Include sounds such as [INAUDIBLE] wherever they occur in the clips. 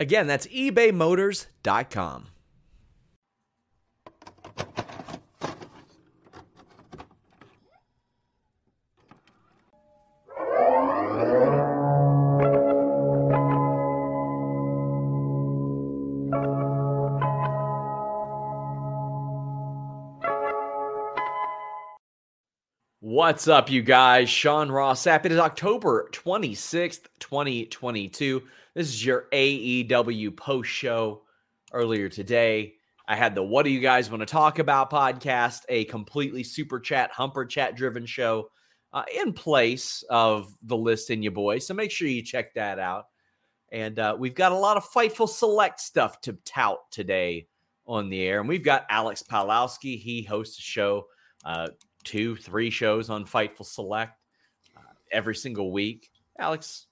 Again, that's ebaymotors.com. What's up, you guys? Sean Ross Sapp. It is October 26th, 2022. This is your AEW post show. Earlier today, I had the What Do You Guys Want to Talk About podcast, a completely super chat, humper chat driven show uh, in place of the list in you boys. So make sure you check that out. And uh, we've got a lot of Fightful Select stuff to tout today on the air. And we've got Alex Pawlowski. He hosts a show. Uh, two, three shows on Fightful Select uh, every single week. Alex,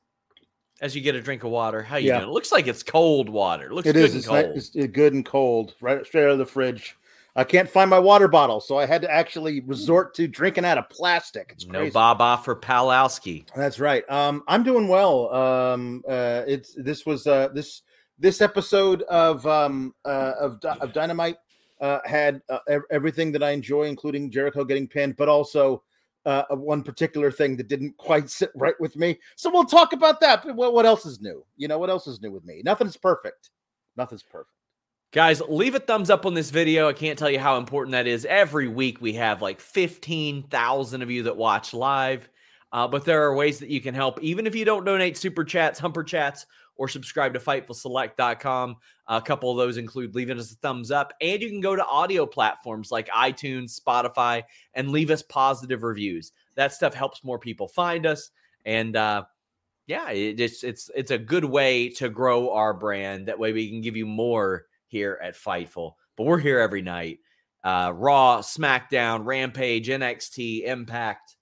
as you get a drink of water, how you Yeah. doing? It looks like it's cold water. It looks It good is. and It's, cold. it's good and cold, right straight out of the fridge. I can't find my water bottle, so I had to actually resort to drinking out of plastic. It's no crazy. Baba for Pawlowski. That's right. Um, I'm doing well. Um, uh, it's this was uh, this this episode of um, uh, of of Dynamite uh, had uh, everything that I enjoy, including Jericho getting pinned, but also uh, one particular thing that didn't quite sit right with me. So we'll talk about that. But what, what else is new? You know, what else is new with me? Nothing's perfect. Nothing's perfect. Guys, leave a thumbs up on this video. I can't tell you how important that is. Every week we have like 15,000 of you that watch live. Uh, but there are ways that you can help, even if you don't donate super chats, humper chats, or subscribe to FightfulSelect.com. A couple of those include leaving us a thumbs up, and you can go to audio platforms like iTunes, Spotify, and leave us positive reviews. That stuff helps more people find us, and uh, yeah, it, it's it's it's a good way to grow our brand. That way, we can give you more here at Fightful. But we're here every night. Uh, Raw, SmackDown, Rampage, NXT, Impact,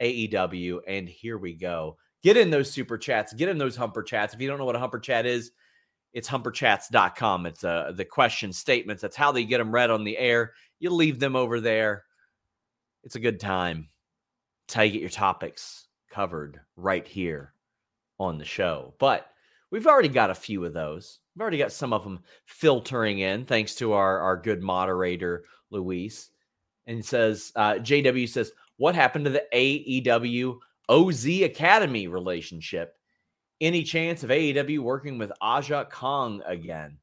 AEW, and here we go. Get in those super chats. Get in those humper chats. If you don't know what a humper chat is, it's humperchats.com. It's uh, the question statements. That's how they get them read on the air. You leave them over there. It's a good time. It's how you get your topics covered right here on the show. But we've already got a few of those. We've already got some of them filtering in, thanks to our, our good moderator, Luis. And says, uh, JW says, What happened to the AEW OZ Academy relationship? Any chance of AEW working with Aja Kong again?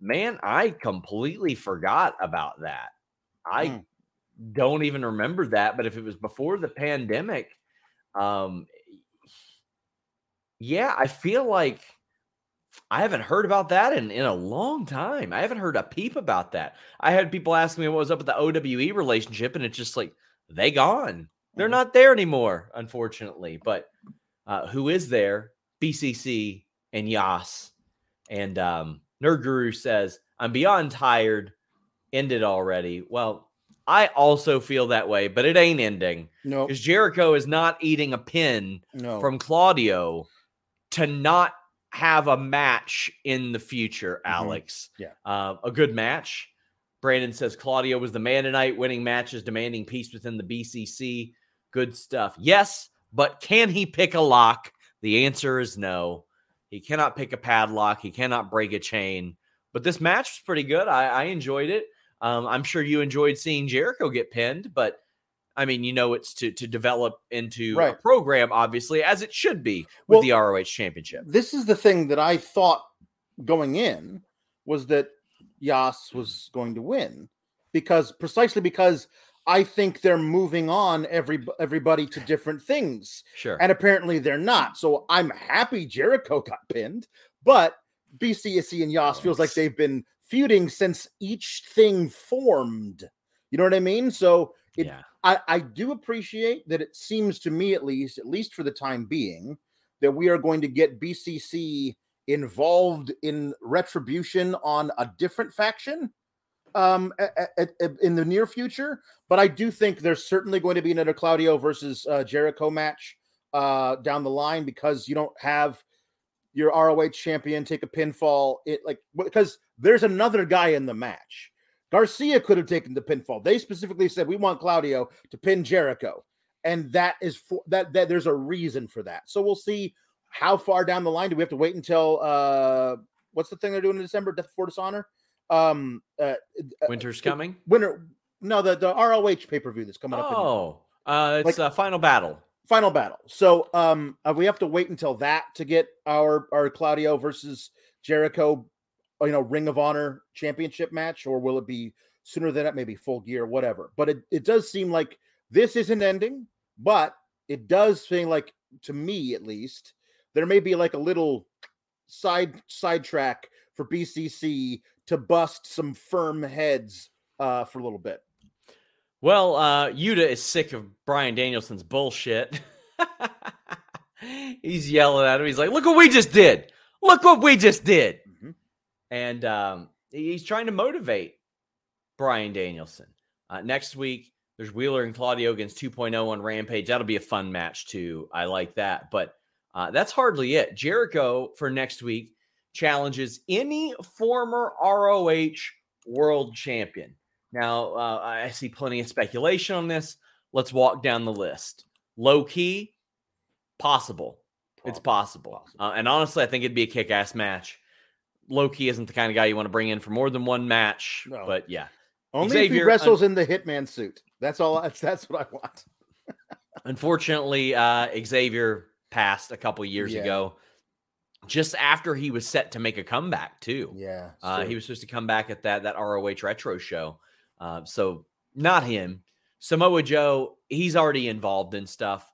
Man, I completely forgot about that. I Hmm. don't even remember that, but if it was before the pandemic, um, yeah, I feel like I haven't heard about that in, in a long time. I haven't heard a peep about that. I had people ask me what was up with the OWE relationship, and it's just like they gone. They're Mhm. not there anymore, unfortunately. But uh, who is there? BCC and JAS. And um, Nerd Guru says, I'm beyond tired. Ended already. Well, I also feel that way, but it ain't ending No, because Jericho is not eating a pin no. from Claudio to not have a match in the future, Mhm. Alex. Yeah. Uh, a good match. Brandon says Claudio was the man tonight, winning matches, demanding peace within the BCC. Good stuff. Yes, but can he pick a lock? The answer is no. He cannot pick a padlock. He cannot break a chain. But this match was pretty good. I, I enjoyed it. Um, I'm sure you enjoyed seeing Jericho get pinned, but I mean, you know, it's to to develop into a program, obviously, as it should be with Well, the ROH Championship. this is the thing that I thought going in was that JAS was going to win because precisely because I think they're moving on every everybody to different things. Sure. And apparently they're not. So I'm happy Jericho got pinned, but BCSC and Yas feels like they've been feuding since each thing formed. You know what I mean? So it, yeah. I, I do appreciate that it seems to me at least, at least for the time being, that we are going to get BCC involved in retribution on a different faction um in the near future but i do think there's certainly going to be another claudio versus uh, jericho match uh down the line because you don't have your roh champion take a pinfall. It like because there's another guy in the match. Garcia could have taken the pinfall. They specifically said we want claudio to pin jericho and that is for that that there's a reason for that. So we'll see how far down the line do we have to wait until uh what's the thing they're doing in december? Death before dishonor um uh, Winter's coming. winter no the the roh pay-per-view that's coming up Oh, uh, it's Like- a final battle. final battle. So um uh, we have to wait until that to get our our claudio versus jericho uh, you know ring of honor championship match or will it be sooner than that? Maybe full gear whatever. But it, it does seem like this isn't ending but it does seem like to me at least there may be like a little side sidetrack for bcc to bust some firm heads uh for a little bit Well, uh, Yuta is sick of Bryan Danielson's bullshit. [LAUGHS] He's yelling at him. He's like, "Look what we just did! Look what we just did!" Mhm. And um, he's trying to motivate Bryan Danielson. Uh, next week, there's Wheeler and Claudio against 2.0 on Rampage. That'll be a fun match too. I like that. But uh, that's hardly it. Jericho for next week challenges any former ROH world champion. Now, uh, I see plenty of speculation on this. Let's walk down the list. Low Ki, possible. It's possible. Possible. Uh, and honestly, I think it'd be a kick ass match. Low Ki isn't the kind of guy you want to bring in for more than one match. No. But yeah, only if he Xavier, wrestles in the hitman suit that's all [LAUGHS] that's that's what i want [LAUGHS] unfortunately, uh, Xavier passed a couple years Yeah. ago, just after he was set to make a comeback, too. yeah Uh, he was supposed to come back at that that ROH retro show. Uh, so not him. Samoa Joe, he's already involved in stuff.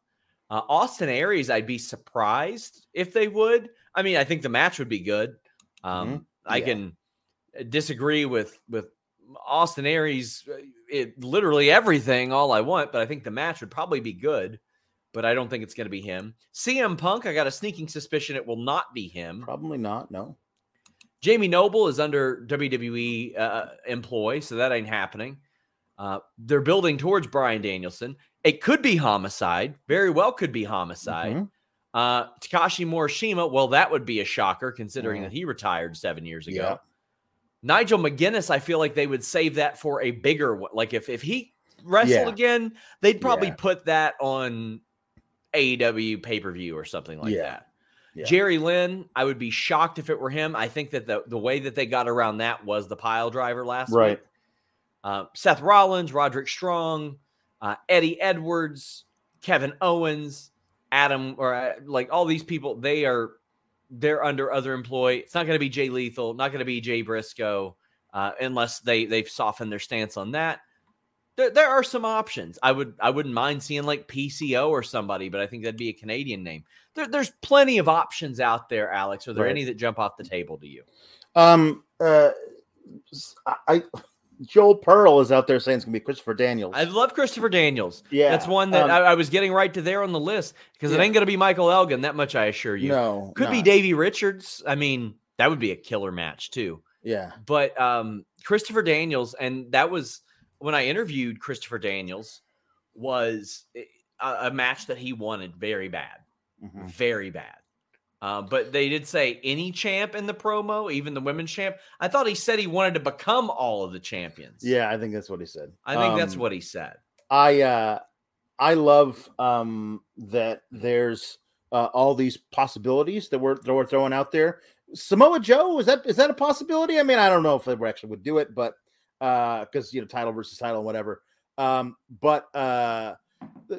Uh, Austin Aries, I'd be surprised if they would. I mean, I think the match would be good. Um, I Yeah. can disagree with with Austin Aries, uh, it literally everything, all I want, but I think the match would probably be good. But I don't think it's going to be him. CM Punk, I got a sneaking suspicion it will not be him. probably not no Jamie Noble is under WWE uh, employ, so that ain't happening. Uh, they're building towards Bryan Danielson. It could be homicide. Very well could be homicide. Mhm. Uh, Takeshi Morishima, well, that would be a shocker considering Mhm. that he retired seven years ago. Yeah. Nigel McGuinness, I feel like they would save that for a bigger one. Like if if he wrestled Yeah. again, they'd probably Yeah. put that on AEW pay per view or something like Yeah. that. Yeah. Jerry Lynn, I would be shocked if it were him. I think that the, the way that they got around that was the pile driver last Right. week. Uh, Seth Rollins, Roderick Strong, uh, Eddie Edwards, Kevin Owens, Adam, or uh, like all these people, they are they're under other employ. It's not going to be Jay Lethal, not going to be Jay Briscoe, uh, unless they they've softened their stance on that. There, there are some options. I would I wouldn't mind seeing like PCO or somebody, but I think that'd be a Canadian name. There, there's plenty of options out there, Alex. Are there Right. any that jump off the table to you? Um, uh, I, Joel Pearl is out there saying it's gonna be Christopher Daniels. I love Christopher Daniels. yeah, That's one that um, I, I was getting right to there on the list because it ain't going to be Michael Elgin. That much I assure you. no Could be Davey Richards. I mean, that would be a killer match too. Yeah, But um, Christopher Daniels, and that was when I interviewed Christopher Daniels, was a, a match that he wanted very bad, Mhm. very bad. Um, but they did say any champ in the promo, even the women's champ. I thought he said he wanted to become all of the champions. yeah. I think that's what he said. I think that's Um, what he said. I uh I love um that there's uh, all these possibilities that we're that we're throwing out there. Samoa Joe is that is that a possibility? I mean, I don't know if they actually would do it, but uh because you know title versus title and whatever. Um, but uh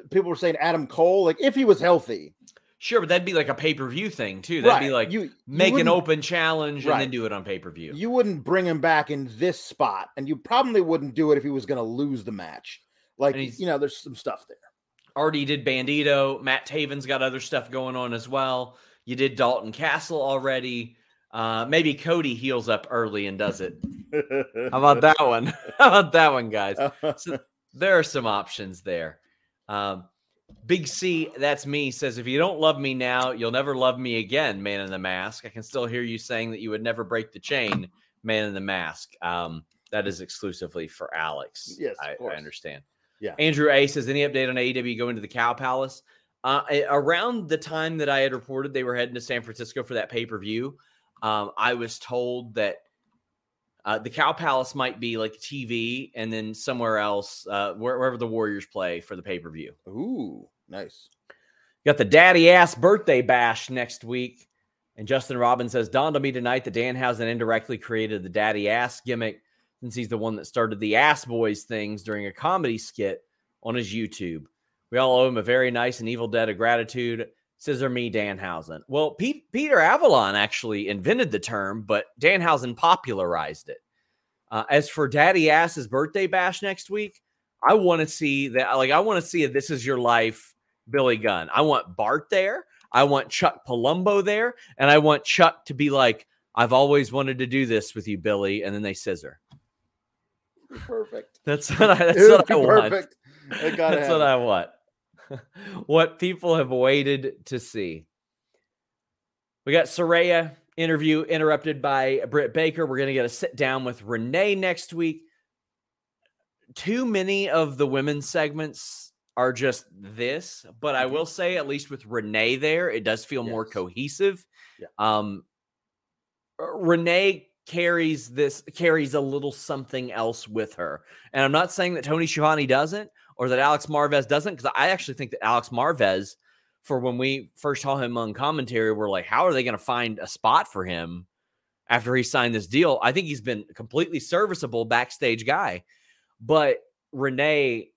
people were saying Adam Cole, like if he was healthy, Sure, but that'd be like a pay per view thing too. That'd be like you make an open challenge and Right. then do it on pay per view. You wouldn't bring him back in this spot, and you probably wouldn't do it if he was going to lose the match. Like you know, there's some stuff there. Already did Bandito. Matt Taven's got other stuff going on as well. You did Dalton Castle already. Uh, maybe Cody heals up early and does it. [LAUGHS] How about that one? [LAUGHS] How about that one, guys? [LAUGHS] So there are some options there. Um, Big C, that's me, says, if you don't love me now, you'll never love me again, man in the mask. I can still hear you saying that you would never break the chain, man in the mask. Um, that is exclusively for Alex. Yes, of I, I understand. Yeah. Andrew A says, any update on AEW going to the Cow Palace? Uh, around the time that I had reported they were heading to San Francisco for that pay per view, um, I was told that uh, the Cow Palace might be like TV, and then somewhere else, uh, wherever the Warriors play for the pay per view. Ooh, nice. Got the daddy ass birthday bash next week. And Justin Robbins says, dawned on me tonight that Danhausen indirectly created the daddy ass gimmick since he's the one that started the ass boys things during a comedy skit on his YouTube. We all owe him a very nice and evil debt of gratitude. Scissor me, Danhausen. Well, Pete, Peter Avalon actually invented the term, but Danhausen popularized it. Uh, as for Daddy Ass's birthday bash next week, I want to see that. Like, I want to see a This Is Your Life Billy Gunn. I want Bart there. I want Chuck Palumbo there, and I want Chuck to be like, "I've always wanted to do this with you, Billy," and then they scissor. Perfect. That's what I. That's what I want. perfect. Gotta That's what. I want. [LAUGHS] what people have waited to see. We got Saraya interview interrupted by Britt Baker. We're going to get a sit down with Renee next week. Too many of the women's segments are just this, but I Mhm. will say, at least with Renee there, it does feel more cohesive. Yeah. Um, uh, Renee carries this carries a little something else with her, and I'm not saying that Tony Schiavone doesn't or that Alex Marvez doesn't, because I actually think that Alex Marvez, for when we first saw him on commentary, we're like, how are they going to find a spot for him after he signed this deal? I think he's been a completely serviceable backstage guy, but Renee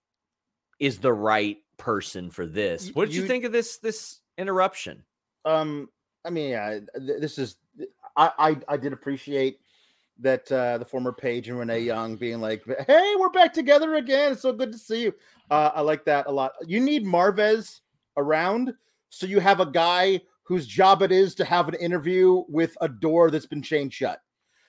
is the right person for this. What did you, you- think of this this interruption? Um, I mean, yeah, th- this is. I I, I did appreciate that uh, the former Paige and Renee Young being like, "Hey, we're back together again. It's so good to see you." Uh, I like that a lot. You need Marvez around, so you have a guy whose job it is to have an interview with a door that's been chained shut.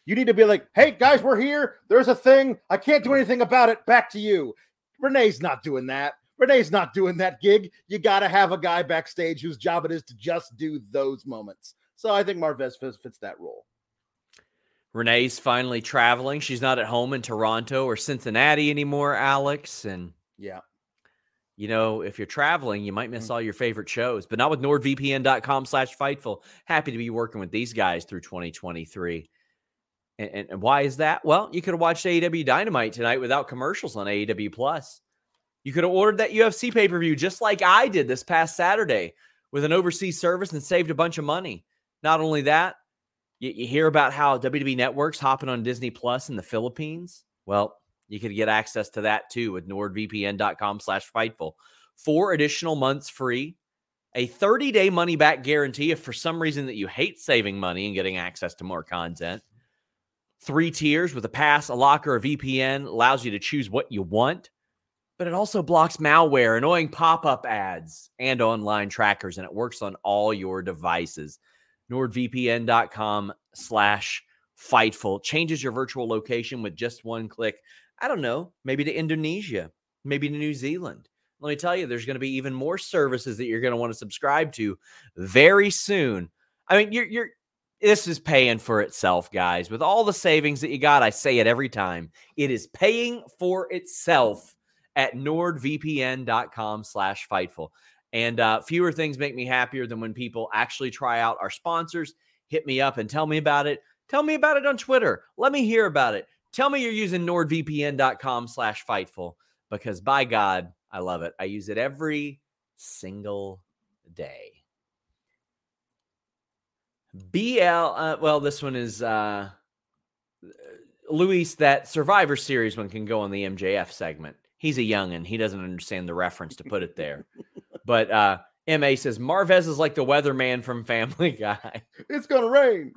You need to be like, "Hey guys, we're here. There's a thing. I can't do anything about it. Back to you." Renee's not doing that. Renee's not doing that gig. You got to have a guy backstage whose job it is to just do those moments. So I think Marvez fits that role. Renee's finally traveling. She's not at home in Toronto or Cincinnati anymore, Alex. And Yeah. you know, if you're traveling, you might miss Mhm. all your favorite shows, but not with nordvpn.com slash fightful. Happy to be working with these guys through 2023. And, and, and why is that? Well, you could have watched AEW Dynamite tonight without commercials on AEW Plus. You could have ordered that UFC pay per view just like I did this past Saturday with an overseas service and saved a bunch of money. Not only that, you, you hear about how WWE Network's hopping on Disney Plus in the Philippines. Well, you could get access to that too with nordvpn.com slash fightful. Four additional months free, a 30-day money-back guarantee if for some reason that you hate saving money and getting access to more content. Three tiers with a pass, a locker, a VPN allows you to choose what you want, but it also blocks malware, annoying pop-up ads, and online trackers, and it works on all your devices nordvpn.com slash fightful. Changes your virtual location with just one click. I don't know maybe to indonesia maybe to new zealand. Let me tell you there's going to be even more services that you're going to want to subscribe to very soon. I mean you're you're this is paying for itself guys. With all the savings that you got i say it every time it is paying for itself at nordvpn.com slash fightful and uh, fewer things make me happier than when people actually try out our sponsors. Hit me up and tell me about it. Tell me about it on Twitter. Let me hear about it. Tell me you're using nordvpn.com slash fightful because by God, I love it. I use it every single day. BL, uh, well, this one is uh, Luis, that Survivor Series one can go on the MJF segment. He's a youngin'. He doesn't understand the reference to put it there. [LAUGHS] but uh, Ma says Marvez is like the weatherman from Family [LAUGHS] Guy. It's gonna rain.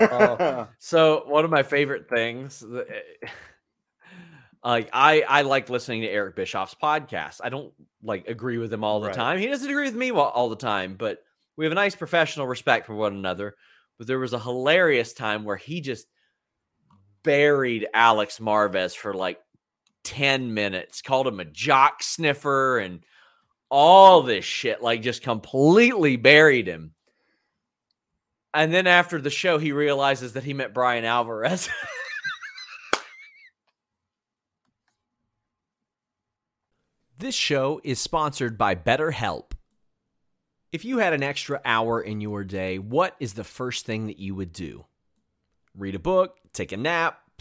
Oh. [LAUGHS] So one of my favorite things, [LAUGHS] like I I like listening to Eric Bischoff's podcast. I don't like agree with him all the Right. time. He doesn't agree with me all the time, but we have a nice professional respect for one another. But there was a hilarious time where he just buried Alex Marvez for like 10 minutes, called him a jock sniffer and all this shit, like just completely buried him. And then after the show, he realizes that he met Bryan Alvarez. [LAUGHS] this show is sponsored by BetterHelp. If you had an extra hour in your day, what is the first thing that you would do? Read a book, take a nap,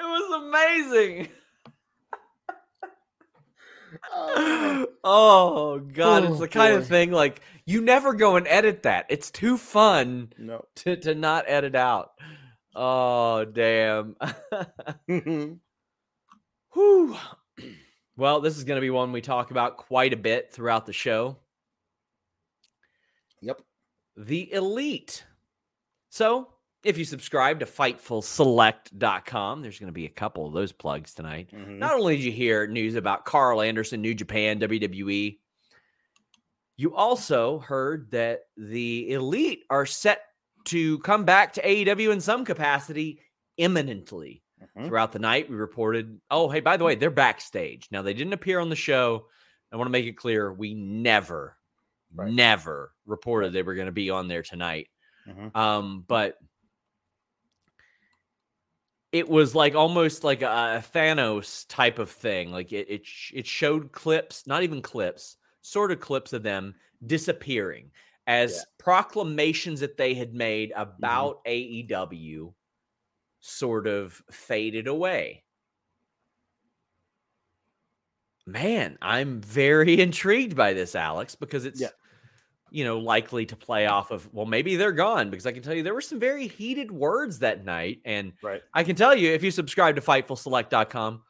It was amazing. Oh. [LAUGHS] oh god, it's Oh, the kind of thing like you never go and edit that. It's too fun no. [LAUGHS] to to not edit out. Oh damn. Mm-hmm. [LAUGHS] Whew. Well, this is going to be one we talk about quite a bit throughout the show. yep. The Elite. So, if you subscribe to FightfulSelect.com, there's going to be a couple of those plugs tonight. Mhm. Not only did you hear news about Karl Anderson, New Japan, WWE, you also heard that the Elite are set to come back to AEW in some capacity imminently. Mhm. Throughout the night, we reported, oh, hey, by the way, they're backstage. Now, they didn't appear on the show. I want to make it clear we never, Right. never reported they were going to be on there tonight. Mhm. Um, but it was like almost like a Thanos type of thing. Like it, it, it showed clips, not even clips, sort of clips of them disappearing as Yeah. proclamations that they had made mm-hmm. about AEW sort of faded away. Man, I'm very [LAUGHS] intrigued by this, Alex, because it's Yeah. You know likely to play off of well maybe they're gone because I can tell you there were some very heated words that night and Right. I can tell you if you subscribe to fightfulselect.com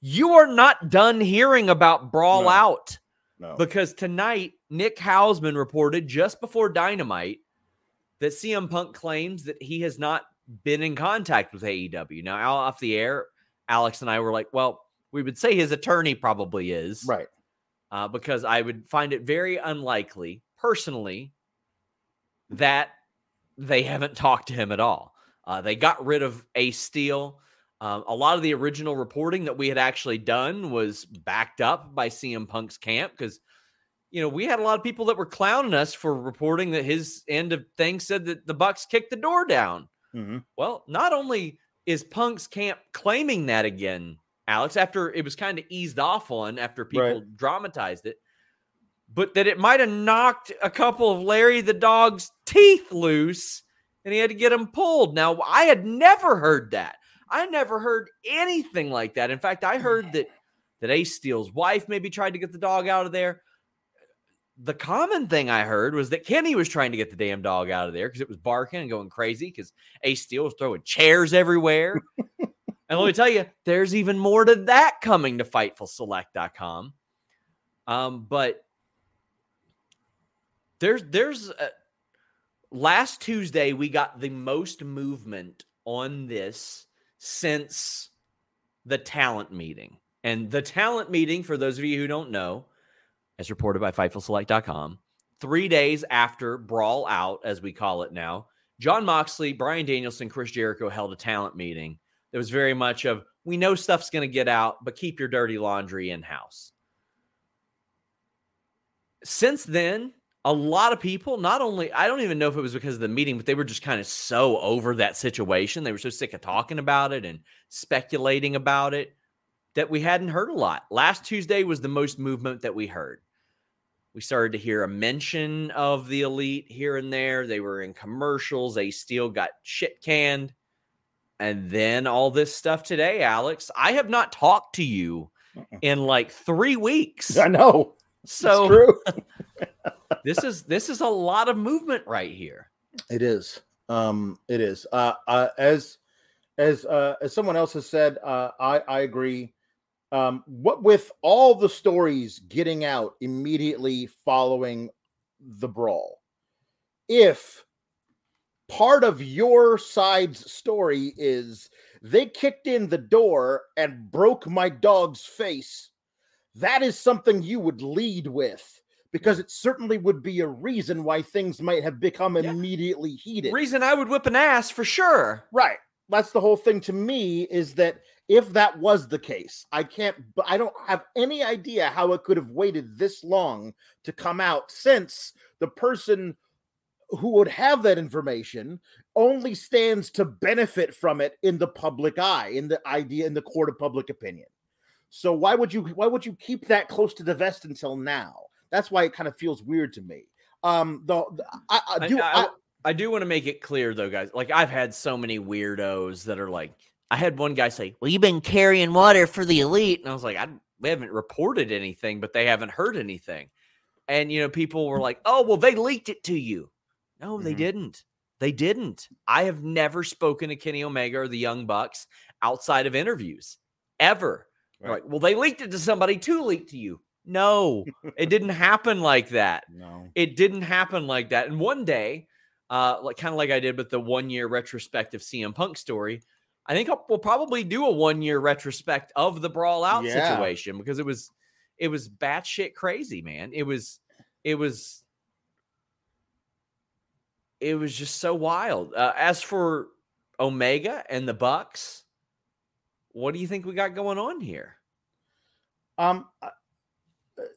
you are not done hearing about Brawl No. Out No. because tonight Nick Hausman reported just before Dynamite that CM Punk claims that he has not been in contact with AEW. Now, off the air, Alex and I were like, well, we would say his attorney probably is, right. Uh, because I would find it very unlikely, personally, that they haven't talked to him at all. Uh, they got rid of Ace Steel. Um, a lot of the original reporting that we had actually done was backed up by CM Punk's camp because, you know, we had a lot of people that were clowning us for reporting that his end of things said that the Bucks kicked the door down. Mhm. Well, not only is Punk's camp claiming that again, Alex, after it was kind of eased off on after people dramatized it, but that it might have knocked a couple of Larry the dog's teeth loose and he had to get them pulled. Now, I had never heard that. I never heard anything like that. In fact, I heard that that Ace Steel's wife maybe tried to get the dog out of there. the common thing I heard was that Kenny was trying to get the damn dog out of there because it was barking and going crazy because Ace Steel was throwing chairs everywhere. [LAUGHS] and let me tell you, there's even more to that coming to FightfulSelect.com. Um, but there's there's a, last Tuesday we got the most movement on this since the talent meeting. And the talent meeting, for those of you who don't know, as reported by FightfulSelect.com, three days after Brawl Out, as we call it now, Jon Moxley, Bryan Danielson, Chris Jericho held a talent meeting. It was very much of, we know stuff's going to get out, but keep your dirty laundry in house. Since then, a lot of people, not only, I don't even know if it was because of the meeting, but they were just kind of so over that situation. They were so sick of talking about it and speculating about it that we hadn't heard a lot. Last Tuesday was the most movement that we heard. We started to hear a mention of the elite here and there. They were in commercials. They still got shit canned. And then all this stuff today, Alex. I have not talked to you in like three weeks. I know. So [LAUGHS] this is this is a lot of movement right here. It is. Um, it is. Uh, uh as as uh as someone else has said, uh I I agree. Um, what with all the stories getting out immediately following the brawl, if part of your side's story is they kicked in the door and broke my dog's face, that is something you would lead with because it certainly would be a reason why things might have become yeah. immediately heated. Reason I would whip an ass for sure. Right. That's the whole thing to me is that if that was the case, I can't, I don't have any idea how it could have waited this long to come out since the person who would have that information only stands to benefit from it in the public eye, in the idea, in the court of public opinion. So why would you why would you keep that close to the vest until now? That's why it kind of feels weird to me. Um, though I, I do I, I, I do want to make it clear though, guys. Like I've had so many weirdos that are like, I had one guy say, "Well, you've been carrying water for the elite," and I was like, "I we haven't reported anything, but they haven't heard anything." And you know, people were like, "Oh, well, they leaked it to you." No, mm-hmm. they didn't. They didn't. I have never spoken to Kenny Omega or the Young Bucks outside of interviews ever. Right. Like, well, they leaked it to somebody to leak to you. No, it didn't happen like that. No, it didn't happen like that. And one day, uh, like kind of like I did with the one year retrospective CM Punk story, I think we'll probably do a one year retrospect of the brawl out yeah. situation because it was it was batshit crazy, man. It was it was it was just so wild. Uh, as for Omega and the Bucks, what do you think we got going on here? Um,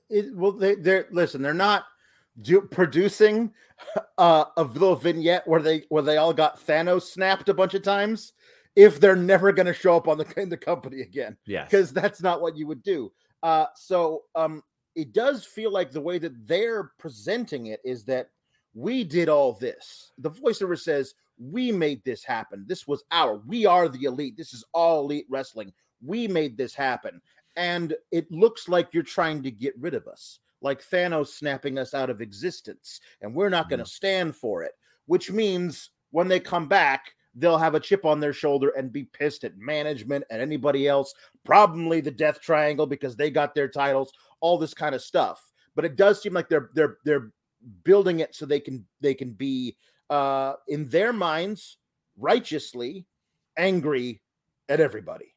it, well, they, they're listen. They're not do, producing uh, a little vignette where they where they all got Thanos snapped a bunch of times. If they're never going to show up on the in the company again, yeah, because that's not what you would do. Uh, so um, it does feel like the way that they're presenting it is that we did all this. The voiceover says we made this happen. This was our. We are the elite. This is all elite wrestling. We made this happen and it looks like you're trying to get rid of us, like Thanos snapping us out of existence, and we're not going to mm. stand for it. Which means when they come back, they'll have a chip on their shoulder and be pissed at management and anybody else, probably the Death Triangle because they got their titles, all this kind of stuff. But it does seem like they're they're they're building it so they can they can be uh in their minds righteously angry at everybody.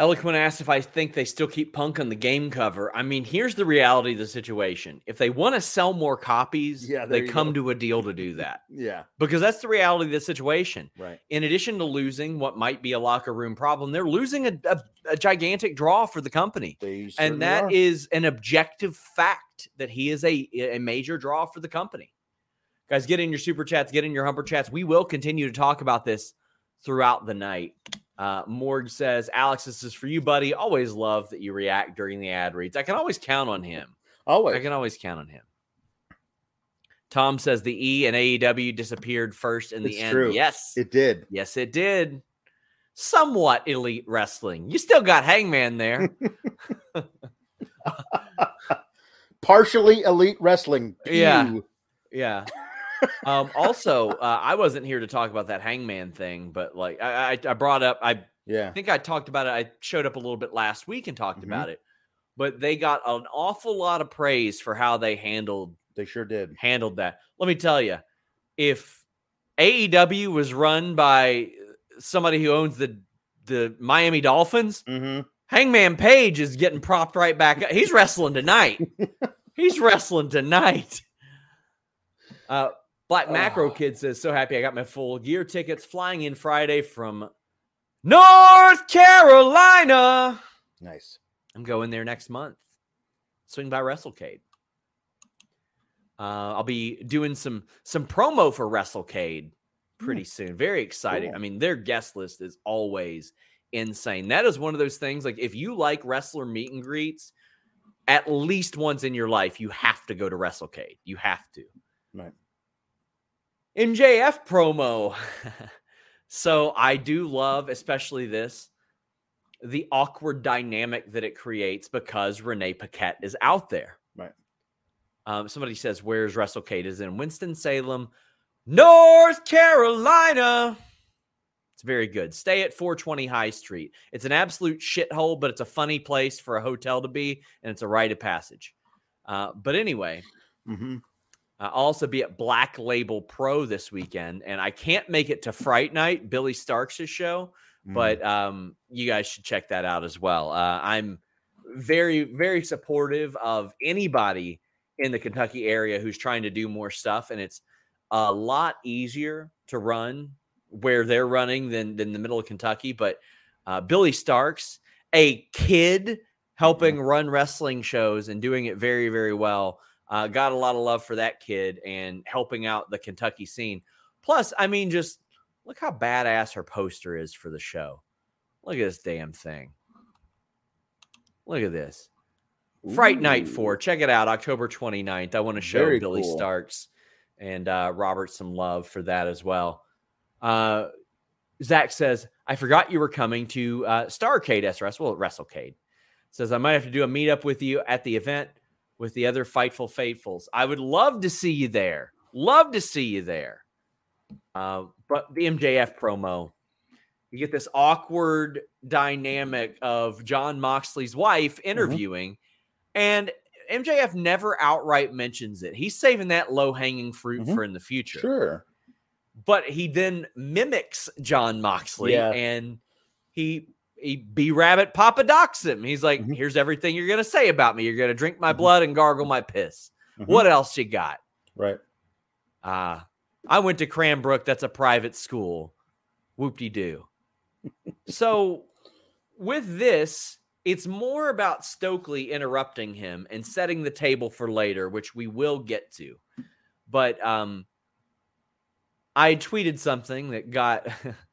Eloquent asked if I think they still keep Punk on the game cover. I mean, here's the reality of the situation. If they want to sell more copies, yeah, they come go. to a deal to do [LAUGHS] that. yeah. Because that's the reality of the situation. Right. In addition to losing what might be a locker room problem, they're losing a, a, a gigantic draw for the company. and that are. is an objective fact that he is a, a major draw for the company. Guys, get in your super chats, get in your humper chats. We will continue to talk about this throughout the night. Uh, Morg says, Alex, this is for you, buddy. Always love that you react during the ad reads. I can always count on him. Always. I can always count on him. Tom says the E and AEW disappeared first in the it's end. True. Yes, it did. Yes, it did. Somewhat elite wrestling. You still got Hangman there. [LAUGHS] [LAUGHS] Partially elite wrestling. Yeah. Yeah. Um, also, uh, I wasn't here to talk about that hangman thing, but like I, I, I brought up, I Yeah. think I talked about it. I showed up a little bit last week and talked Mhm. about it, but they got an awful lot of praise for how they handled They sure did. handled that. Let me tell you, if AEW was run by somebody who owns the the Miami Dolphins, Mm-hmm. Hangman Page is getting propped right back up. He's wrestling tonight. [LAUGHS] He's wrestling tonight. Uh, Black Macro Oh. Kid says, "So happy I got my full gear tickets flying in Friday from North Carolina. Nice. I'm going there next month. Swing by WrestleCade. Uh, I'll be doing some some promo for WrestleCade pretty soon. Very exciting. cool. I mean, their guest list is always insane. That is one of those things. Like, if you like wrestler meet and greets, at least once in your life, you have to go to WrestleCade. You have to. Right. MJF promo. [LAUGHS] so I do love, especially this, the awkward dynamic that it creates because Renee Paquette is out there. Right. Um, somebody says, "Where's WrestleCade?" Is in Winston Salem, North Carolina. It's very good. Stay at 420 High Street. It's an absolute shithole, but it's a funny place for a hotel to be, and it's a rite of passage. Uh, but anyway, Mm-hmm. Uh, I'll also be at Black Label Pro this weekend, and I can't make it to Fright Night, Billie Starkz' show, Mm. but um, you guys should check that out as well. Uh, I'm very, very supportive of anybody in the Kentucky area who's trying to do more stuff, and it's a lot easier to run where they're running than than the middle of Kentucky. But uh, Billie Starkz, a kid helping run wrestling shows and doing it very, very well. Uh, got a lot of love for that kid and helping out the Kentucky scene. Plus, I mean, just look how badass her poster is for the show. Look at this damn thing. Look at this. Fright Night 4. Check it out, October 29th. I want to show Very Billy cool. Starks and uh, Robert some love for that as well. Uh, Zach says, I forgot you were coming to uh, Starcade SRS. Well, WrestleCade. Says, I might have to do a meetup with you at the event with the other Fightful Faithfuls. I would love to see you there. Love to see you there. Uh, but the MJF promo, you get this awkward dynamic of Jon Moxley's wife interviewing, and MJF never outright mentions it. He's saving that low hanging fruit Mhm. for in the future Sure. but he then mimics Jon Moxley Yeah. and he he B Rabbit Papa docs him. He's like, Mhm. here's everything you're gonna say about me. You're gonna drink my Mhm. blood and gargle my piss. Mhm. What else you got? Right. Uh I went to Cranbrook, that's a private school. Whoop de doo. so with this, it's more about Stokely interrupting him and setting the table for later, which we will get to. But um I tweeted something that got [LAUGHS]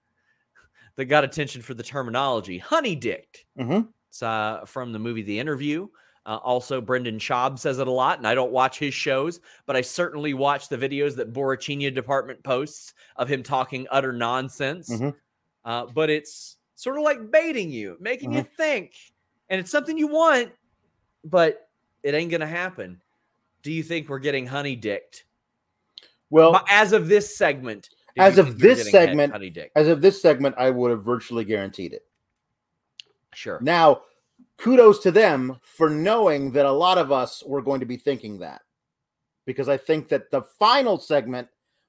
that got attention for the terminology. Honey dicked. Mm-hmm. It's uh, from the movie The Interview. Uh, also, Brendan Schaub says it a lot, and I don't watch his shows, but I certainly watch the videos that Borachina Department posts of him talking utter nonsense. Mhm. Uh, but it's sort of like baiting you, making you think, and it's something you want, but it ain't gonna happen. Do you think we're getting honey dicked? Well, as of this segment, As of think we were this segment, as of this segment, I would have virtually guaranteed it. Sure. Now, kudos to them for knowing that a lot of us were going to be thinking that, because I think that the final segment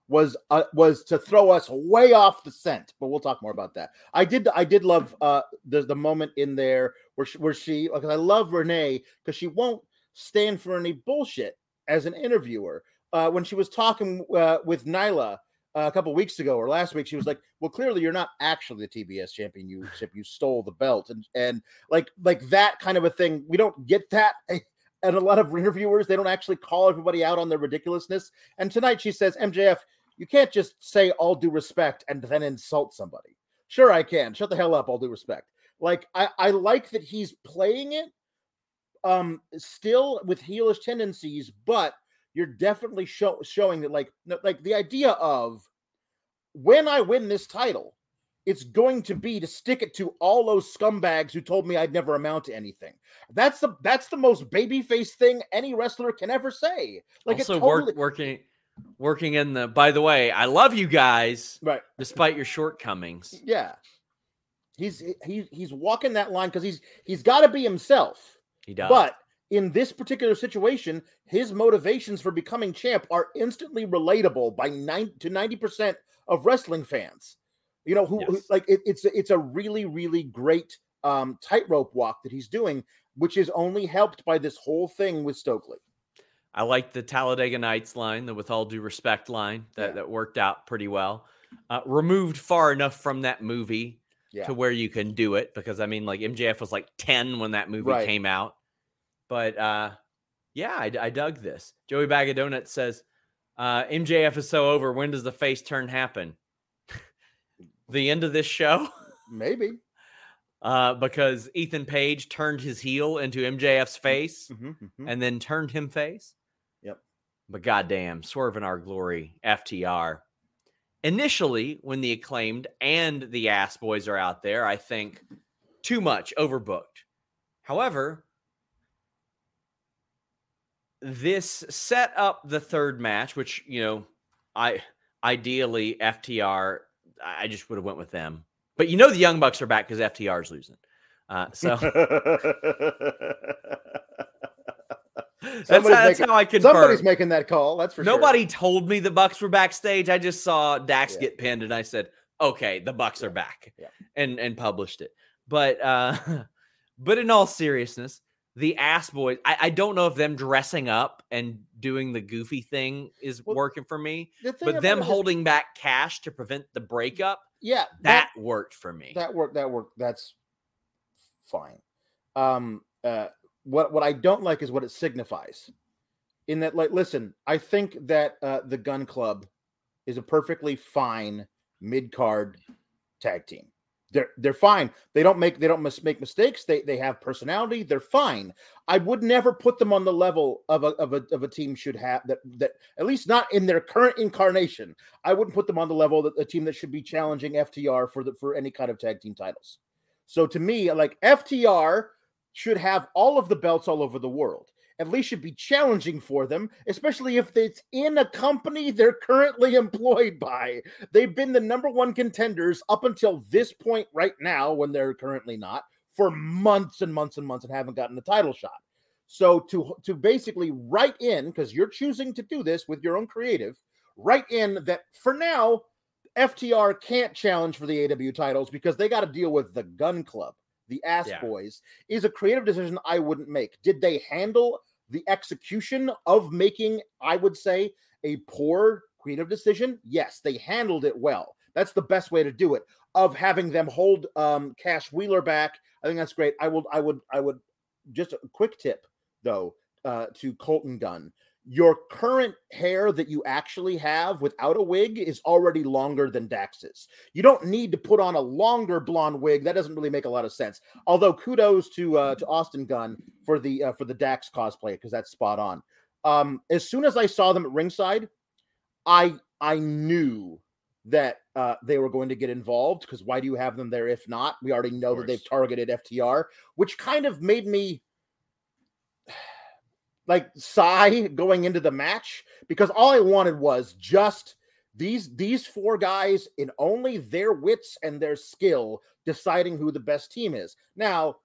was uh, was to throw us way off the scent. But we'll talk more about that. I did I did love uh, the the moment in there where she, where she because I love Renee because she won't stand for any bullshit as an interviewer. Uh, when she was talking uh, with Nyla a couple weeks ago or last week, she was like, "Well, clearly you're not actually the TBS champion. You you stole the belt." And and like like that kind of a thing. We don't get that. [LAUGHS] And a lot of interviewers, they don't actually call everybody out on their ridiculousness. And tonight she says, MJF, you can't just say all due respect and then insult somebody. Sure, I can. Shut the hell up, all due respect. Like I, I like that he's playing it um still with heelish tendencies, but you're definitely show, showing that like like the idea of when I win this title, it's going to be to stick it to all those scumbags who told me I'd never amount to anything. That's the that's the most babyface thing any wrestler can ever say. Like also it totally, work, working working in the by the way, I love you guys right. despite your shortcomings. Yeah. He's he's he's walking that line because he's he's got to be himself. He does. But in this particular situation, his motivations for becoming champ are instantly relatable by nine to ninety percent of wrestling fans. You know who, who like it, it's a- it's a really really great um, tightrope walk that he's doing, which is only helped by this whole thing with Stokely. I like the Talladega Nights line, the with all due respect line that, Yeah. that worked out pretty well. Uh, removed far enough from that movie Yeah, to where you can do it because I mean, like MJF was like 10 when that movie Right. came out. But uh, yeah, I, I dug this. Joey Bag of Donuts says, uh, MJF is so over. When does the face turn happen? [LAUGHS] the end of this show? [LAUGHS] maybe. Uh, because Ethan Page turned his heel into MJF's face Mhm, mhm. and then turned him face. Yep. But goddamn, swerve in our glory, FTR. Initially, when the acclaimed and the ass boys are out there, I think too much overbooked. However, this set up the third match, which you know, I ideally FTR, I just would have went with them. But you know, the Young Bucks are back because FTR is losing. Uh, so [LAUGHS] that's, how, that's making- how I confirm. Somebody's making that call. That's for sure. Nobody told me the Bucks were backstage. I just saw Dax Yeah. get pinned, and I said, "Okay, the Bucks are back," Yeah. and and published it. But uh, [LAUGHS] but in all seriousness, the ass boys. I, I don't know if them dressing up and doing the goofy thing is Well, working for me, The but them it is- holding back cash to prevent the breakup yeah, that worked for me. that worked that worked that's fine um uh what what i don't like is what it signifies in that like listen i think that uh the gun club is a perfectly fine mid-card tag team they're they're fine. They don't make they don't mis- make mistakes. They they have personality. They're fine. I would never put them on the level of a of a, of a team should have that that at least not in their current incarnation. I wouldn't put them on the level that a team that should be challenging FTR for the for any kind of tag team titles. So to me, like FTR should have all of the belts all over the world. At least should be challenging for them, especially if it's in a company they're currently [LAUGHS] employed by. They've been the number one contenders up until this point right now, when they're currently not, for months and months and months and haven't gotten the title shot. So to to basically write in, because you're choosing to do this with your own creative, write in that for now, FTR can't challenge for the AW titles because they got to deal with the Gun Club, the Ass Yeah. Boys, is a creative decision I wouldn't make. Did they handle the execution of making, I would say, a poor creative decision? Yes, they handled it well. That's the best way to do it. Of having them hold um, Cash Wheeler back, I think that's great. I will, I would, I would. Just a quick tip though uh, to Colton Gunn your current hair that you actually have without a wig is already longer than Dax's. You don't need to put on a longer blonde wig. That doesn't really make a lot of sense. Although kudos to uh, to Austin Gunn for the uh, for the Dax cosplay because that's spot on. Um, as soon as I saw them at ringside, I I knew that uh, they were going to get involved because why do you have them there if not? We already know that they've targeted FTR, which kind of made me like sigh going into the match because all I wanted was just these these four guys in only their wits and their skill deciding who the best team is. Now,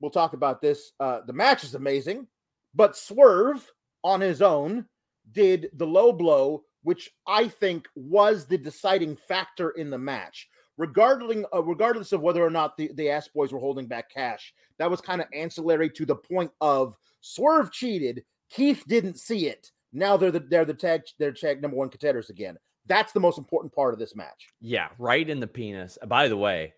we'll talk about this. Uh, the match is amazing, but Swerve on his own did the low blow, which I think was the deciding factor in the match. Regardless, uh, regardless of whether or not the, the ass boys were holding back cash, that was kind of ancillary to the point of Swerve cheated. Keith didn't see it. Now they're the they're the tag they're tag number one contenders again. That's the most important part of this match. Yeah, right in the penis. By the way,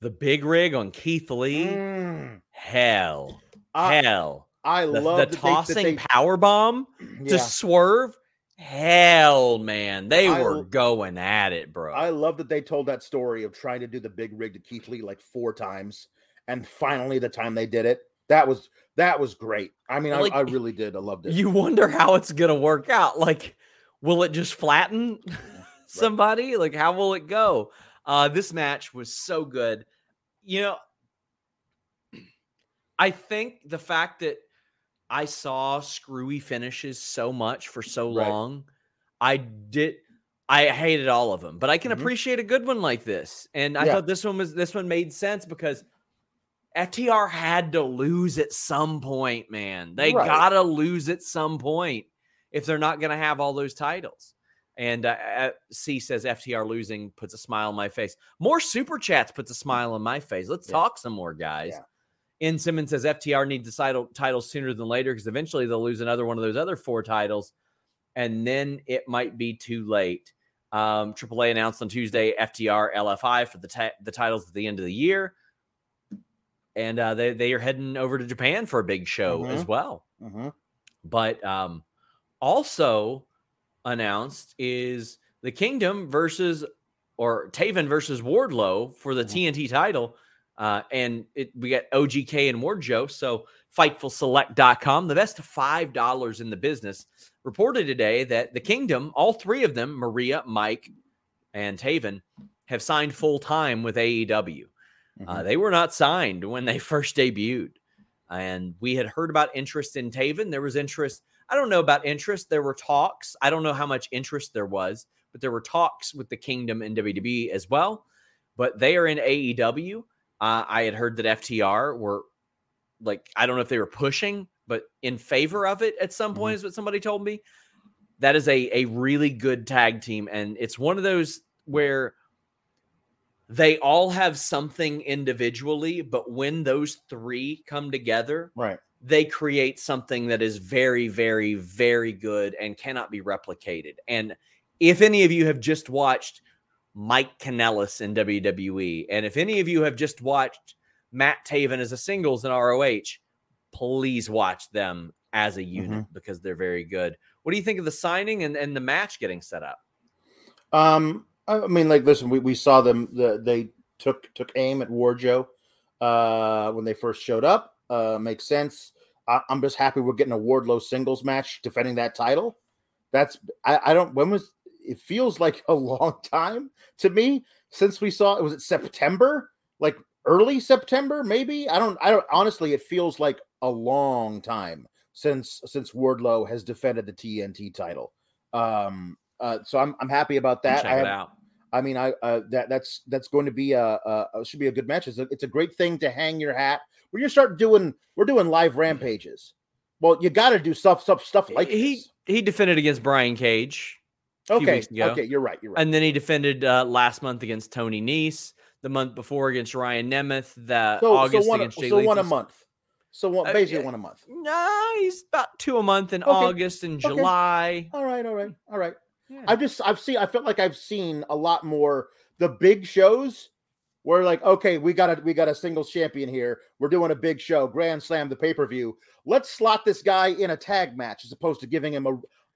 the big rig on Keith Lee, Mm. hell, I, hell. I The, love the they- that tossing they- power bomb [CLEARS THROAT] to swerve. Hell, man, they I were going at it, bro. I love that they told that story of trying to do the big rig to Keith Lee like four times, and finally the time they did it, that was that was great. I mean, Like, I, I really did. I loved it. you wonder how it's gonna work out. Like, will it just flatten [LAUGHS] somebody? Like, how will it go? Uh, this match was so good. You know, I think the fact that I saw screwy finishes so much for so Right. long, I did. I hated all of them, but I can Mhm. appreciate a good one like this. And I Yeah. thought this one was this one made sense because FTR had to lose at some point, man. They Right. gotta lose at some point if they're not gonna have all those titles. And uh, uh, C says FTR losing puts a smile on my face. More super chats puts a smile on my face. Let's Yeah. talk some more, guys. Yeah. In Simmons says FTR needs the title title sooner than later because eventually they'll lose another one of those other four titles, and then it might be too late. Um, AAA announced on Tuesday FTR LFI for the ti- the titles at the end of the year, and uh, they they are heading over to Japan for a big show as well. Mhm. But um, also announced is the Kingdom versus or Taven versus Wardlow for the Mhm. TNT title. Uh, and it, we got OGK and WarJoe. So FightfulSelect.com, the best $5 in the business, reported today that the Kingdom, all three of them, Maria, Mike, and Taven, have signed full time with AEW. Uh, Mhm. they were not signed when they [LAUGHS] first debuted. And we had heard about interest in Taven. There was interest. I don't know about interest. There were talks. I don't know how much interest there was, but there were talks with the Kingdom and WWE as well. But they are in AEW. Uh, I had heard that FTR were like, I don't know if they were pushing, but in favor of it at some point, Mhm. is what somebody told me. That is a, a really good tag team. And it's one of those where they all have something individually, but when those three come together, Right. they create something that is very, very, very good and cannot be replicated. And if any of you have just watched Mike Kanellis in WWE, and if any of you have just watched Matt Taven as a singles in ROH, please watch them as a unit because they're very good. What do you think of the signing and, and the match getting set up? Um, I mean, like, listen, we, we saw them. The, they took took aim at Warjo uh, when they first showed up. Uh, makes sense. I, I'm just happy we're getting a Wardlow singles match defending that title. That's I, I don't. When was it? Feels like [LAUGHS] a long time to me since we saw it. Was it September? Like early September, maybe. I don't. I don't. Honestly, it feels like a long time since since Wardlow has defended the TNT title. Um, uh, so I'm I'm happy about that. Check I, it have, out. I mean, I uh, that that's that's going to be a, a, a should be a good match. It's a, it's a great thing to hang your hat. We're gonna start doing we're doing live rampages. Well, you got to do stuff stuff stuff like he this. he defended against Brian Cage. Okay, okay, you're right. You're right. And then he defended uh, last month against Tony Nese, the month before against Ryan Nemeth, the so, August so one against Jay so one a month. So one Uh, basically yeah. one a month. Nah, he's about two a month in Okay, August and okay. July. All right, all right, all right. Yeah. I've just I've seen I felt like I've seen a lot more the big shows where like okay we got a we got a singles champion here we're doing a big show grand slam the pay-per-view let's slot this guy in a tag match as opposed to giving him a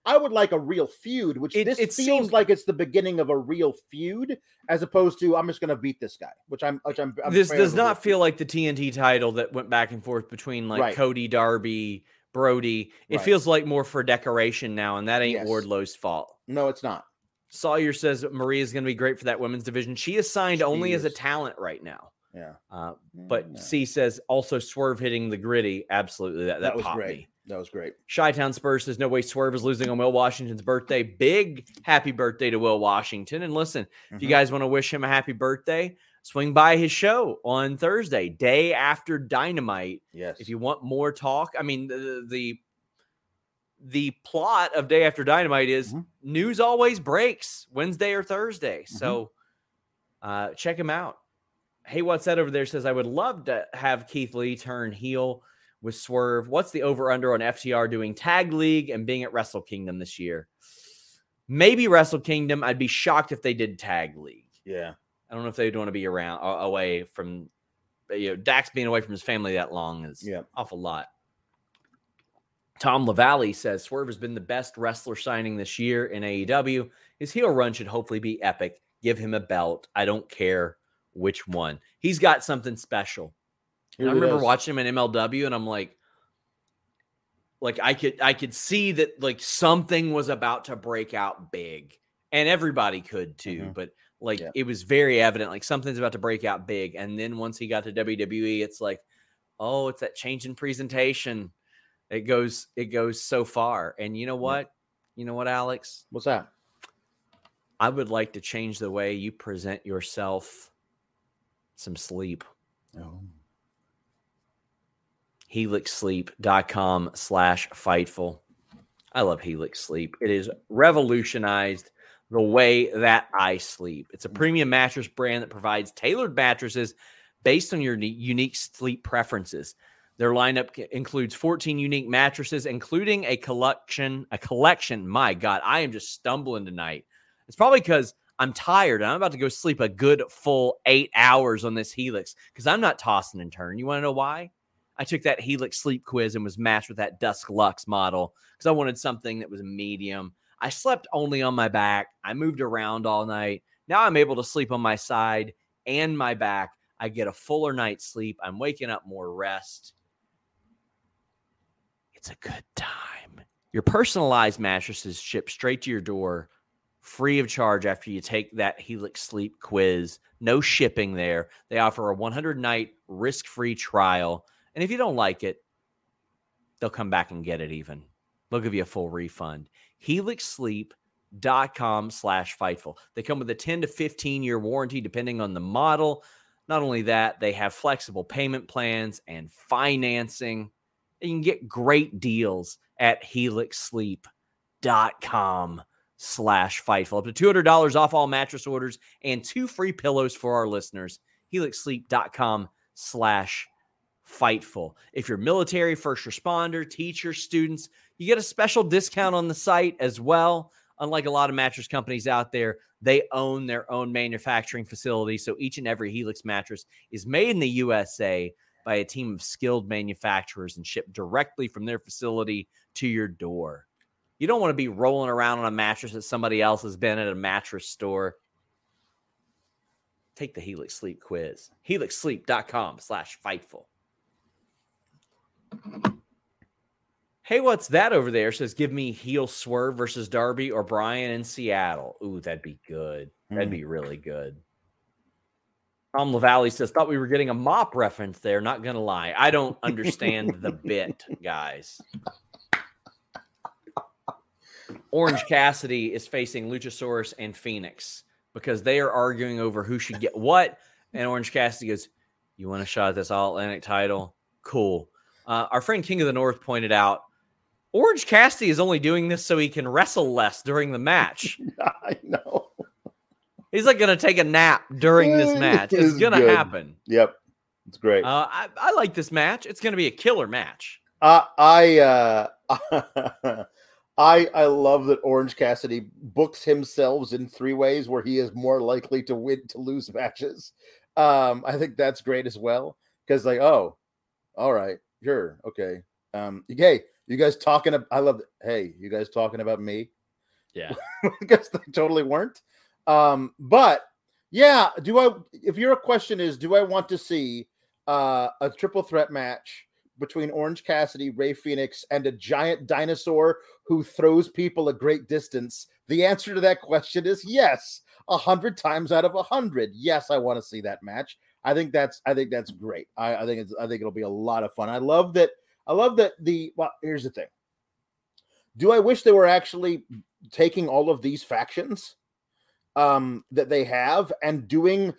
I would like a real feud which It- this it feels seemed- like it's the beginning of a real feud as opposed to I'm just going to beat this guy which I'm which I'm, I'm this does of a real not feel like the TNT title that went back and forth between like Right. Cody, Darby, Brody. It Right. feels like more for decoration now, and that ain't Yes. Wardlow's fault. no it's not Sawyer says Maria is going to be great for that women's division. She is signed only She as a talent right now. yeah Uh, but Yeah. C says also Swerve hitting the gritty. Absolutely, that that, that was great me. that was great Chi Town Spurs says no way Swerve is losing on Will Washington's birthday. Big happy birthday to Will Washington. And listen, if you Mhm. guys want to wish him a happy birthday, swing by his show on Thursday, day after Dynamite. yes If you want more talk, I mean the the the plot of Day After Dynamite is Mhm. news always breaks Wednesday or Thursday. Mm-hmm. So uh check him out. Hey, what's that over there? Says I would love to have Keith Lee turn heel with Swerve. What's the over under on FTR doing Tag League and being at Wrestle Kingdom this year? Maybe Wrestle Kingdom. I'd be shocked if they did Tag League. yeah I don't know if they'd want to be around away from you know Dax being away from his family that long is Yeah. awful lot. Tom Lavalley says Swerve has been the best wrestler signing this year in AEW. His heel run should hopefully be epic. Give him a belt. I don't care which one. He's got something special. I remember does. watching him in MLW, and I'm like, like I could I could see that like something was about to break out big, and everybody could too. Mhm. But Like Yeah. it was very evident, like something's about to break out big. And then once he got to WWE, it's like, oh, it's that change in presentation. It goes, it goes so far. And you know what? You know what, Alex? What's that? I would like to change the way you present yourself some sleep. Oh. helixsleep.com slash fightful i love helix sleep it has revolutionized the way that i sleep. It's a mm. premium mattress brand that provides tailored mattresses based on your unique sleep preferences. Their lineup includes 14 unique mattresses including a collection a collection my god i am just stumbling tonight. It's probably because i'm tired and i'm about to go sleep a good full eight hours on this helix because i'm not tossing and turning. You want to know why? I took that Helix sleep quiz and was matched with that Dusk Luxe model because I wanted something that was medium. I slept only on my back. I moved around all night. Now I'm able to sleep on my side and my back. I get a fuller night's sleep. I'm waking up more rest. It's a good time. Your personalized mattresses ship straight to your door free of charge after you take that Helix sleep quiz. No shipping there. They offer a 100 night risk free trial. And if you don't like it, they'll come back and get it even. They'll give you a full refund. HelixSleep.com slash Fightful. They come with a 10 to 15 year warranty depending on the model. Not only that, they have flexible payment plans and financing. You can get great deals at helixsleep.com slash Fightful. Up to $200 off all mattress orders and two free pillows for our listeners. helixsleep.com slash Fightful. If you're military, first responder, teacher, students, you get a special discount on the site as well. Unlike a lot of mattress companies out there, they own their own manufacturing facility. So each and every Helix mattress is made in the USA by a team of skilled manufacturers and shipped directly from their facility to your door. You don't want to be rolling around on a mattress that somebody else has been at a mattress store. Take the Helix Sleep quiz. HelixSleep.com slash Fightful. Hey, what's that over there? Says, give me heel swerve versus Darby or Bryan in Seattle. Ooh, that'd be good. That'd Hmm. be really good. Tom LaValle says, thought we were getting a mop reference there. Not gonna lie. I don't understand the [LAUGHS] bit, guys. Orange Cassidy is facing Luchasaurus and Fenix because they are arguing over who should get what. And Orange Cassidy goes, You want a shot at this All Atlantic title? Cool. Uh, our friend King of the North pointed out Orange Cassidy is only doing this so he can wrestle less during the match. [LAUGHS] I know. He's like going to take a nap during this [LAUGHS] match. It's going to happen. Yep. It's great. Uh, I, I like this match. It's going to be a killer match. Uh, I uh, [LAUGHS] I I love that Orange Cassidy books himself in three ways where he is more likely to win to lose matches. Um, I think that's great as well because like oh, all right, sure, okay. Um, hey, you guys talking? Ab- I love. Hey, you guys talking about me? Yeah. [LAUGHS] I guess they totally weren't. Um, but yeah, do I? If your question is, do I want to see uh, a triple threat match between Orange Cassidy, Rey Fenix, and a giant dinosaur who throws people a great distance? The answer to that question is yes, a hundred times out of a hundred. Yes, I want to see that match. I think that's I think that's great. I, I think it's I think it'll be a lot of fun. I love that. I love that the well. Here's the thing. Do I wish they were actually taking all of these factions um, that they have and doing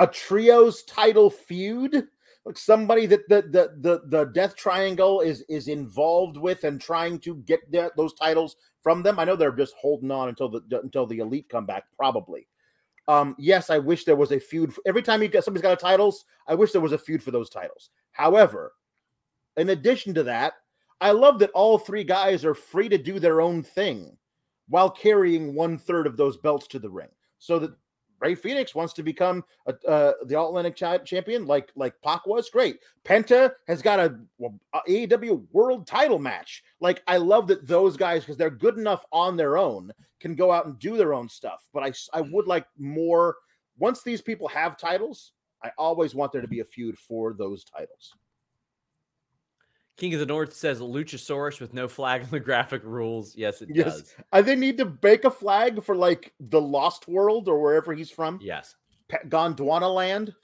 a trios title feud? Like somebody that the the the, the Death Triangle is is involved with and trying to get those titles from them. I know they're just holding on until the until the elite come back, probably. Um, yes, I wish there was a feud. Every time you get somebody's got a titles, I wish there was a feud for those titles. However, in addition to that, I love that all three guys are free to do their own thing while carrying one third of those belts to the ring. So that Rey Fenix wants to become a, uh, the All Atlantic cha- champion, like like Pac was. Great. Penta has got a, a AEW World Title match. Like I love that those guys because they're good enough on their own can go out and do their own stuff. But I I would like more. Once these people have titles, I always want there to be a feud for those titles. King of the North says Luchasaurus with no flag on the graphic rules. Yes, it Yes. does. I they need to bake a flag for like the Lost World or wherever he's from. Yes. Gondwana land.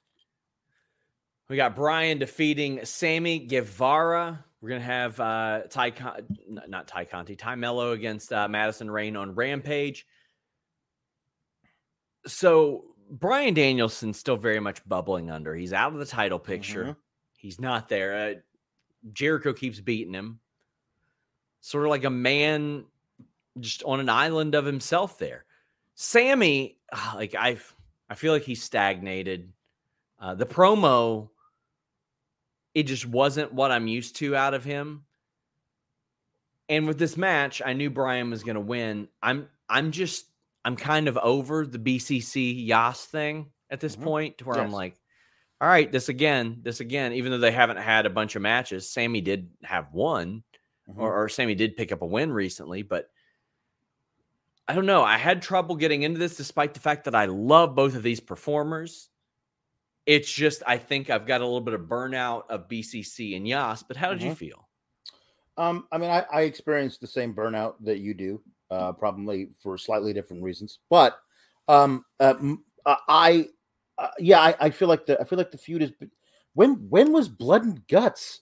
We got Bryan defeating Sammy Guevara. We're gonna have uh Tay Con- not Tay Conti, Tay Melo against uh, Madison Rayne on Rampage. So Bryan Danielson's still very much bubbling under. He's out of the title picture. Mhm. He's not there. Uh, Jericho keeps beating him. Sort of like a man just on an island of himself there. Sammy, ah, like I I feel like he's stagnated. Uh, the promo, it just wasn't what I'm used to out of him. And with this match, I knew Bryan was going to win. I'm I'm just I'm kind of over the BCC JAS thing at this Mhm. point, to where I'm like, all right, this again, this again. Even though they haven't had a bunch of matches, Sammy did have one, Mhm. or, or Sammy did pick up a win recently, but I don't know. I had trouble getting into this despite the fact that I love both of these performers. It's just I think I've got a little bit of burnout of BCC and JAS. But how did you Mhm. feel? Um, I mean, I, I experienced the same burnout that you do, uh, probably for slightly different reasons. But um, uh, uh, I, uh, yeah, I, I feel like the I feel like the feud is. When when was Blood and Guts?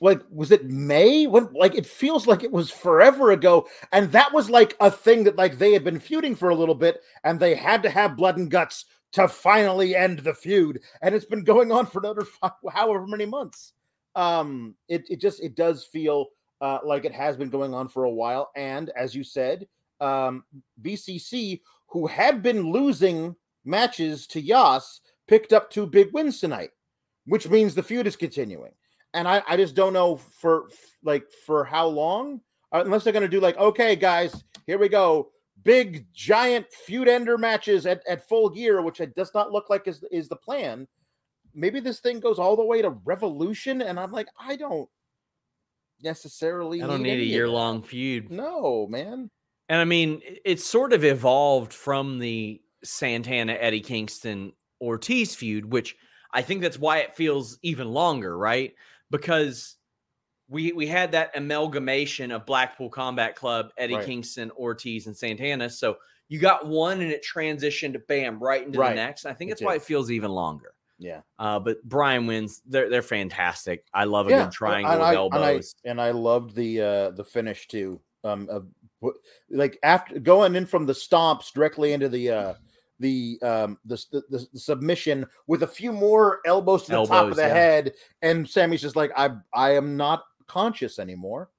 Like, was it May? When like it feels like it was forever ago, and that was like a thing that like they had been feuding for a little bit, and they had to have Blood and Guts to finally end the feud, and it's been going on for another [LAUGHS] however many months um it, it just it does feel uh like it has been going on for a while and as you said um bcc who had been losing matches to JAS picked up two big wins tonight which means the feud is continuing. And i i just don't know for like for how long uh, unless they're going to do like okay guys here we go. Big giant feud ender matches at, at full gear which it does not look like is is the plan. Maybe this thing goes all the way to revolution and i'm like i don't necessarily I don't need a year long feud. no man. And I mean, it's sort of evolved from the Santana Eddie Kingston Ortiz feud, which I think that's why it feels even longer, right? Because we we had that amalgamation of Blackpool Combat Club, Eddie Right. Kingston, Ortiz, and Santana. So you got one and it transitioned to bam right into Right. the next. And I think It that's why it feels even longer. yeah Uh, but Bryan wins. They're they're fantastic. I love a yeah good triangle and I, and elbows. I and i loved the uh the finish too um of like after going in from the stomps directly into the uh the um the, the, the, submission with a few more elbows to the top of the yeah. head and sammy's just like i i am not conscious anymore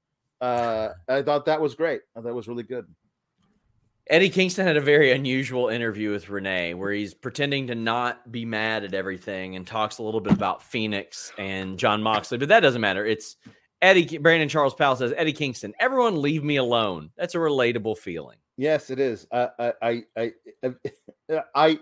uh i thought that was great I thought that was really good Eddie Kingston had a very unusual interview with Renee where he's pretending to not be mad at everything and talks a little bit about Fenix and Jon Moxley, but that doesn't matter. It's Eddie Brandon Charles Powell says, Eddie Kingston, everyone leave me alone. That's a relatable feeling. Yes, it is. I, I, I, I, I, [LAUGHS] I-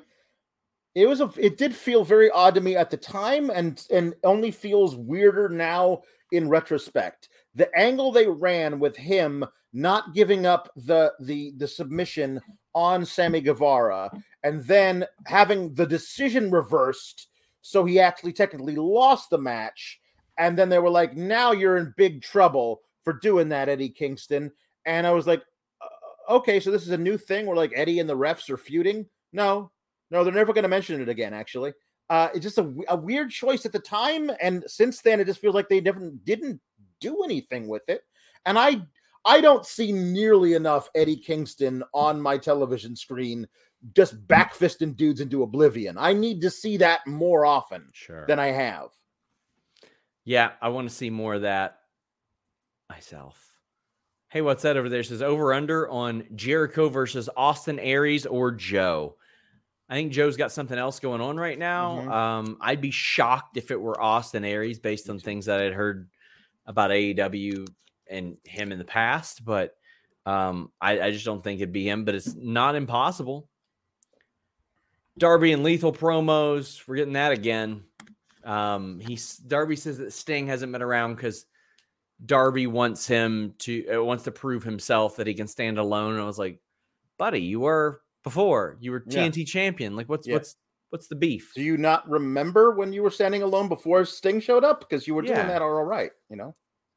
it was a, it did feel very odd to me at the time, and and only feels weirder now in retrospect. The angle they ran with him not giving up the the the submission on Sammy Guevara, and then having the decision reversed, so he actually technically lost the match. And then they were like, "Now you're in big trouble for doing that, Eddie Kingston." And I was like, "Uh, okay, so this is a new thing where like Eddie and the refs are feuding. No, no, they're never going to mention it again. Actually, uh, it's just a, a weird choice at the time, and since then, it just feels like they never didn't do anything with it. And I, I don't see nearly enough Eddie Kingston on my television screen just backfisting dudes into oblivion. I need to see that more often Sure. than I have. Yeah, I want to see more of that myself. Hey, what's that over there? It says over under on Jericho versus Austin Aries or Joe. I think Joe's got something else going on right now. Mhm. Um, I'd be shocked if it were Austin Aries based on things that I'd heard about AEW and him in the past, but um, I, I just don't think it'd be him, but it's not impossible. Darby and Lethal promos, we're getting that again. Um, he's Darby says that Sting hasn't been around because Darby wants him to uh, wants to prove himself that he can stand alone. And I was like, buddy, you were before you were Yeah. TNT champion. Like, what's Yeah. what's what's the beef? Do you not remember when you were standing alone before Sting showed up? Because you were Yeah. doing that all right, you know?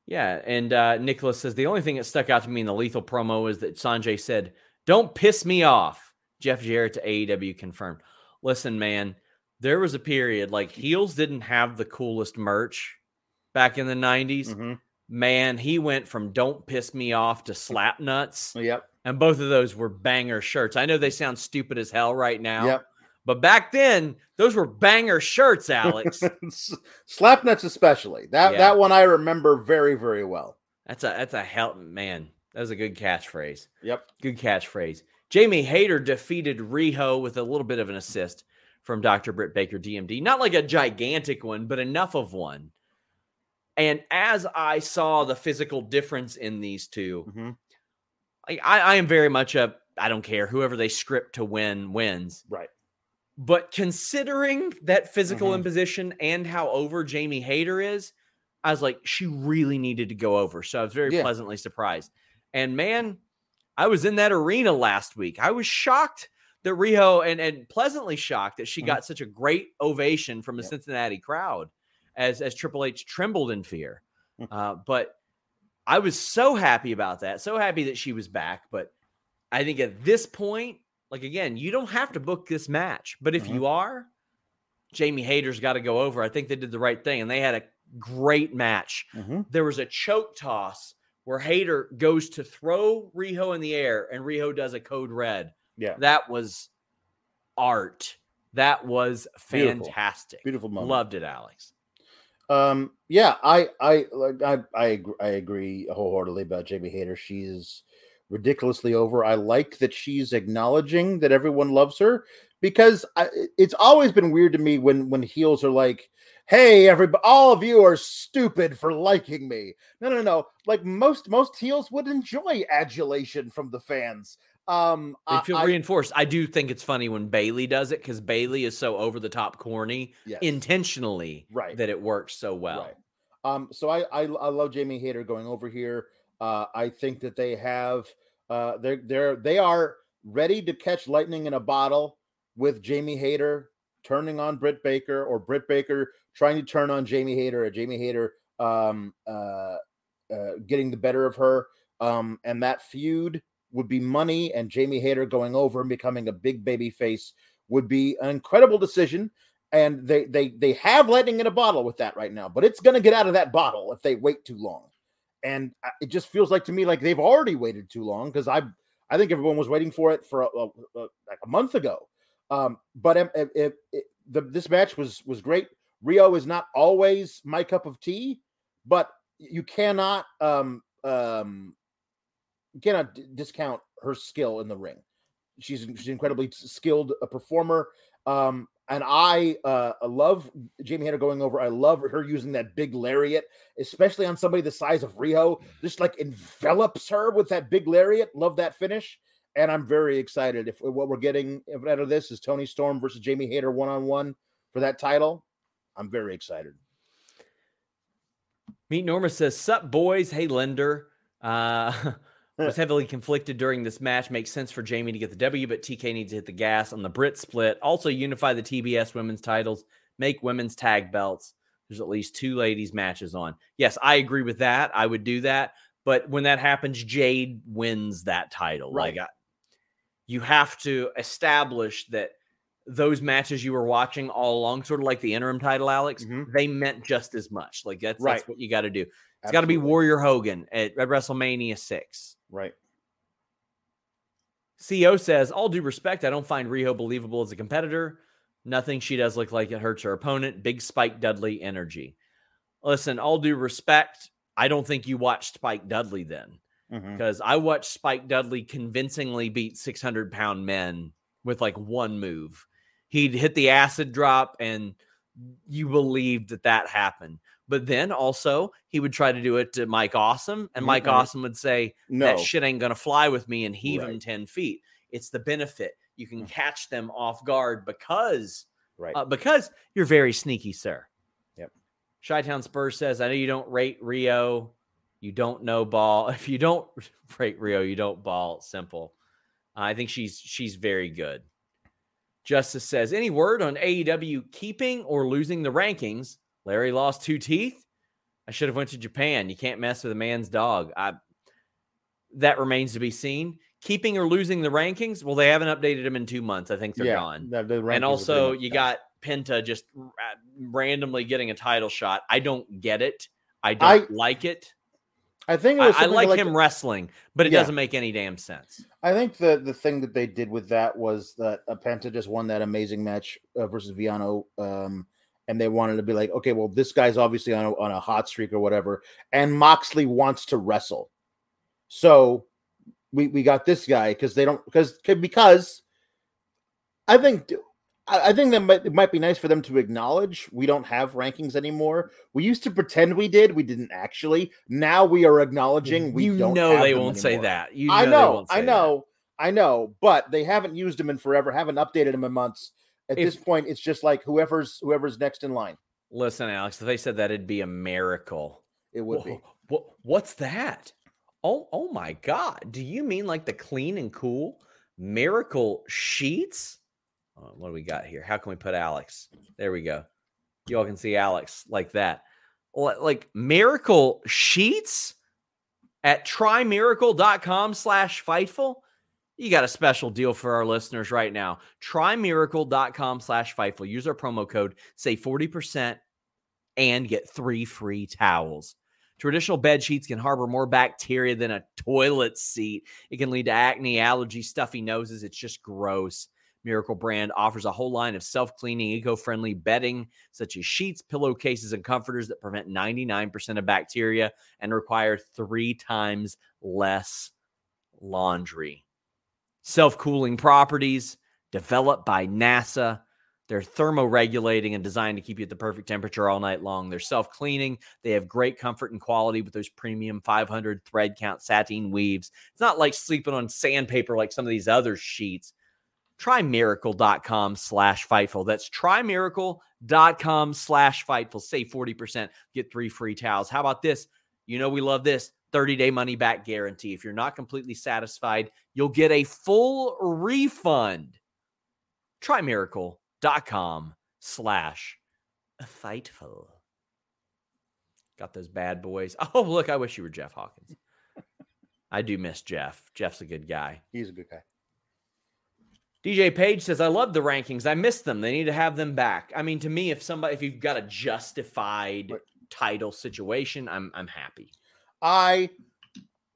Yeah, and uh, Nicholas says the only thing that stuck out to me in the lethal promo is that Sonjay said, "Don't piss me off." Jeff Jarrett to AEW confirmed. Listen, man, there was a period like heels didn't have the coolest merch back in the 90s. Mm-hmm. Man, he went from "Don't piss me off" to "Slap nuts," Yep. and both of those were banger shirts. I know they sound stupid as hell right now, Yep. but back then those were banger shirts, Alex. [LAUGHS] Slap nuts, especially. That Yeah. that one I remember very very well. that's a that's a hell man. That was a good catchphrase. Yep. Good catchphrase. Jamie Hayter defeated Riho with a little bit of an assist from Dr. Britt Baker DMD. Not like a gigantic one, but enough of one. And as I saw the physical difference in these 2 hmm I, I am very much a I don't care whoever they script to win wins. Right. But considering that physical Mhm. imposition and how over Jamie Hayter is, I was like, she really needed to go over. So I was very Yeah. pleasantly surprised. And man, I was in that arena last week. I was shocked that Riho and, and pleasantly shocked that she Mhm. got such a great ovation from a Yep. Cincinnati crowd as as Triple H trembled in fear. Mm. Uh, but I was so happy about that. So happy that she was back. But I think at this point, like again, you don't have to book this match. But if Mhm. you are, Jamie Hayter's got to go over. I think they did the right thing, and they had a great match. hmm There was a choke toss where Hayter goes to throw Riho in the air, and Riho does a code red. Yeah. That was art. That was Beautiful. fantastic. Beautiful moment. Loved it, Alex. Um, yeah, I, I, like, I, I, agree, I agree wholeheartedly about Jamie Hayter. She's ridiculously over. I like that she's acknowledging that everyone loves her because I, it's always been weird to me when when heels are like, "Hey, everybody, all of you are stupid for liking me." No, no, no. Like most most heels would enjoy adulation from the fans. Um, They I- feel I- reinforced. I do think it's funny when Bayley does it because Bayley is so over the top corny yes. intentionally Right. that it works so well. Right. Um, so I, I I love Jamie Hayter going over here. Uh, I think that they have uh they're they're they are ready to catch lightning in a bottle with Jamie Hayter turning on Britt Baker or Britt Baker trying to turn on Jamie Hayter or Jamie Hayter um uh, uh getting the better of her. Um and that feud would be money and Jamie Hayter going over and becoming a big baby face would be an incredible decision. And they they they have lightning in a bottle with that right now but it's going to get out of that bottle if they wait too long. And it just feels like to me like they've already waited too long because i i think everyone was waiting for it for a, a- a- like a month ago. Um but if, if- if the, this match was was great. Riho is not always my cup of tea but you cannot um um cannot d- discount her skill in the ring she's she's incredibly skilled a performer um and I uh love Jamie Hayter going over. I love her using that big lariat, especially on somebody the size of Riho. Just like envelops her with that big lariat. Love that finish, and I'm very excited. If what we're getting out of this is Toni Storm versus Jamie Hayter one on one for that title, I'm very excited. Meet Norma says, Sup, boys. Hey, Linder. Uh, [LAUGHS] was heavily conflicted during this match. Makes sense for Jamie to get the W, but TK needs to hit the gas on the Britt split. Also, unify the TBS women's titles, make women's tag belts. There's at least two ladies' matches on. Yes, I agree with that. I would do that. But when that happens, Jade wins that title. Right. Like, I, you have to establish that those matches you were watching all along, sort of like the interim title, Alex, Mhm. they meant just as much. Like that's Right. that's what you got to do. It's got to be Warrior Hogan at at WrestleMania six. Right. CO says, all due respect, I don't find Riho believable as a competitor. Nothing she does look like it hurts her opponent. Big Spike Dudley energy. Listen, all due respect, I don't think you watched Spike Dudley then mm-hmm. because I watched Spike Dudley convincingly beat 600 pound men with like one move. He'd hit the acid drop and you believed that that happened. But then also, he would try to do it to Mike Awesome, and Mike Mhm. Awesome would say, No, that shit ain't gonna fly with me and heave Right. 10 feet. It's the benefit. You can Mm. catch them off guard because right. uh, because you're very sneaky, sir. Yep. Chi-Town Spurs says, I know you don't rate Riho. You don't know ball. [LAUGHS] If you don't [LAUGHS] rate Riho, you don't ball. Simple. I think she's she's very good. Justice says, any word on AEW keeping or losing the rankings? Larry lost two teeth. I should have went to Japan. You can't mess with a man's dog. I that remains to be seen. Keeping or losing the rankings? Well, they haven't updated them in two months. I think they're yeah, gone. the- the And also, you got Penta just ra- randomly getting a title shot. I don't get it. I don't I- like it. I think it I, was I like him wrestling, but it Yeah. doesn't make any damn sense. I think the the thing that they did with that was that uh, Penta just won that amazing match uh, versus Viano, um, and they wanted to be like, okay, well, this guy's obviously on a, on a hot streak or whatever, and Moxley wants to wrestle, so we we got this guy because they don't because because I think I I think that might, it might be nice for them to acknowledge we don't have rankings anymore. We used to pretend we did, we didn't actually. Now we are acknowledging we you don't. know they won't say that. You know I know, I say that. know, I know, but they haven't used them in forever, haven't updated them in months. At If- this point, it's just like whoever's whoever's next in line. Listen, Alex, if they said that, it'd be a miracle. It would be. What, what's that? Oh, oh my God! Do you mean like the clean and cool miracle sheets? Uh, what do we got here? How can we put Alex? There we go. You all can see Alex like that. Like miracle sheets at trymiracle.com slash fightful. You got a special deal for our listeners right now. Trymiracle.com slash fightful. Use our promo code, save 40% and get three free towels. Traditional bed sheets can harbor more bacteria than a toilet seat. It can lead to acne, allergy, stuffy noses. It's just gross. Miracle brand offers a whole line of self cleaning, eco friendly bedding, such as sheets, pillowcases, and comforters that prevent 99% of bacteria and require three times less laundry. Self cooling properties developed by NASA. They're thermoregulating and designed to keep you at the perfect temperature all night long. They're self cleaning. They have great comfort and quality with those premium 500 thread count sateen weaves. It's not like sleeping on sandpaper like some of these other sheets. Try miracle.com slash fightful. That's trymiracle.com slash fightful. Save 40%, get three free towels. How about this? You know, we love this 30 day money back guarantee. If you're not completely satisfied, you'll get a full refund. Try miracle.com slash fightful. Got those bad boys. [LAUGHS] Oh, look, I wish you were Jeff Hawkins. I do miss Jeff. Jeff's a good guy. He's a good guy. DJ Page says, I love the rankings. I miss them. They need to have them back. I mean, to me, if somebody if you've got a justified title situation, I'm I'm happy. I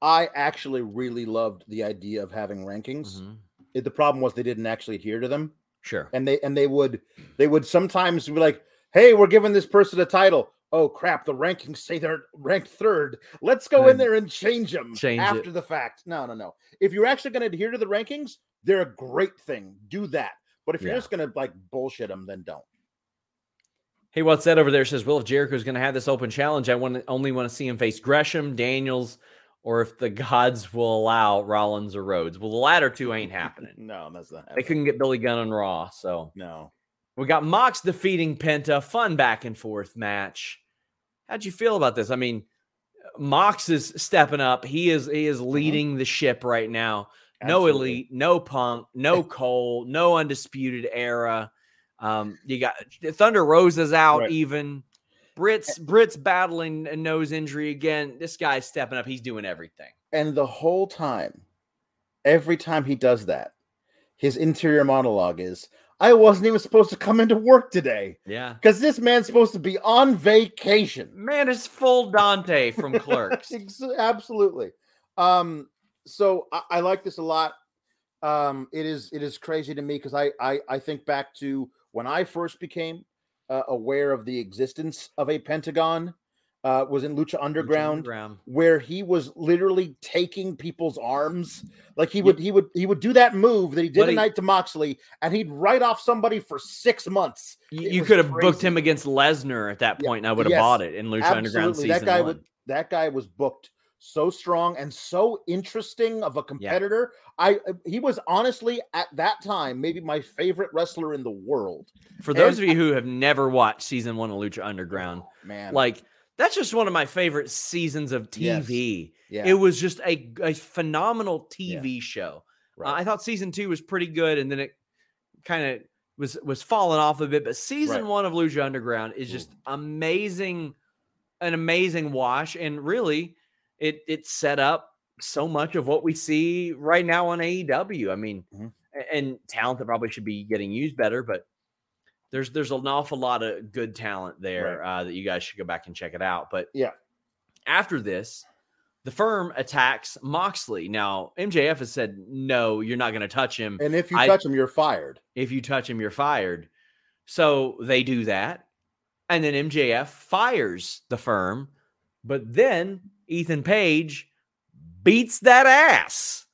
I actually really loved the idea of having rankings. Mhm. It- the problem was they didn't actually adhere to them, Sure. and they and they would they would sometimes be like, "Hey, we're giving this person a title." Oh crap! The rankings say they're ranked third. Let's go in there and change them change it. after the fact. No, no, no. If you're actually going to adhere to the rankings, they're a great thing. Do that. But if you're Yeah. just going to like bullshit them, then don't. Hey, what's that over there? Says, well, if Jericho's going to have this open challenge, I want only want to see him face Gresham, Daniels, or if the gods will allow Rollins or Rhodes. Well, the latter two ain't happening. [LAUGHS] No, that's not. They couldn't get Billy Gunn on Raw, so No. we got Mox defeating Penta. Fun back and forth match. How'd you feel about this? I mean, Mox is stepping up. He is he is leading the ship right now. No Mm-hmm. Elite, no punk, no [LAUGHS] Cole, no undisputed era. Um, you got Thunder Rosa's out Right. even. Britt's Britt's battling a nose injury again. This guy's stepping up. He's doing everything. And the whole time, every time he does that, his interior monologue is, I wasn't even supposed to come into work today Yeah. because this man's supposed to be on vacation. Man, is full Dante from [LAUGHS] Clerks. Absolutely. Um, so I, I like this a lot. Um, it is it is crazy to me because I, I I think back to when I first became uh, aware of the existence of a Pentagon. Uh, was in Lucha Underground Underground. where he was literally taking people's arms. Like he would he would he would do that move that he did But night to Moxley, and he'd write off somebody for six months. You, you could have booked him against Lesnar at that Yeah, point, and I would have yes, bought it in Lucha Underground season that guy one. would that guy was booked so strong and so interesting of a competitor. I uh, he was honestly at that time maybe my favorite wrestler in the world. For those and of you who have never watched season one of Lucha Underground, Man, like that's just one of my favorite seasons of Yes. TV. yeah, It was just a, a phenomenal TV show. Uh. I thought season two was pretty good, and then it kind of was was falling off a bit. But season Right. one of Lucha Underground is Ooh. just amazing an amazing wash, and really, it it set up so much of what we see right now on AEW. I mean, Mhm. and talent that probably should be getting used better, but there's there's an awful lot of good talent there uh, that you guys should go back and check it out. But Yeah. after this, the firm attacks Moxley. Now MJF has said, "No, you're not going to touch him. And if you I- touch him, you're fired. If you touch him, you're fired." So they do that, and then MJF fires the firm, but then Ethan Page beats that ass,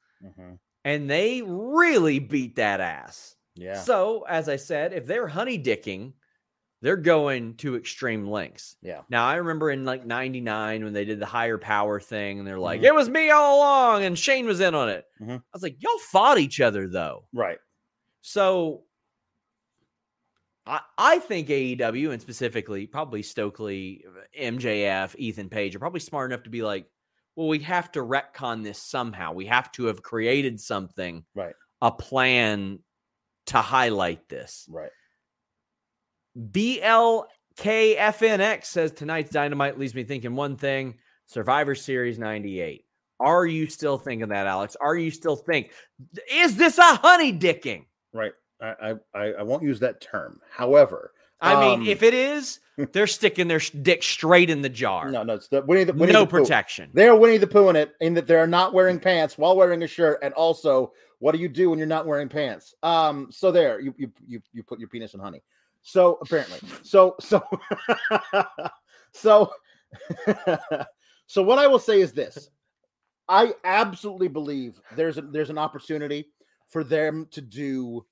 and they really beat that ass. Yeah. So, as I said, if they're honey dicking, they're going to extreme lengths. Yeah. Now, I remember in like 99 when they did the higher power thing and they're like, Mhm. it was me all along and Shane was in on it. Mhm. I was like, y'all fought each other though. Right. So, I, I think AEW and specifically probably Stokely, MJF, Ethan Page are probably smart enough to be like, well, we have to retcon this somehow. We have to have created something, Right. a plan to highlight this. Right. BLKFNX says tonight's dynamite leaves me thinking one thing Survivor Series 98. Are you still thinking that, Alex? Are you still think is this a honey dicking? Right. I, I I won't use that term. However, I mean, Um, if it is, [LAUGHS] they're sticking their dick straight in the jar. no, no, it's the Winnie the Winnie no the protection. They're Winnie the Pooh in it, in that they're not wearing pants while wearing a shirt, and also, what do you do when you're not wearing pants? Um, so there, you you you, you put your penis in honey. So apparently, so so [LAUGHS] so [LAUGHS] so what I will say is this: I absolutely believe there's a, there's an opportunity for them to do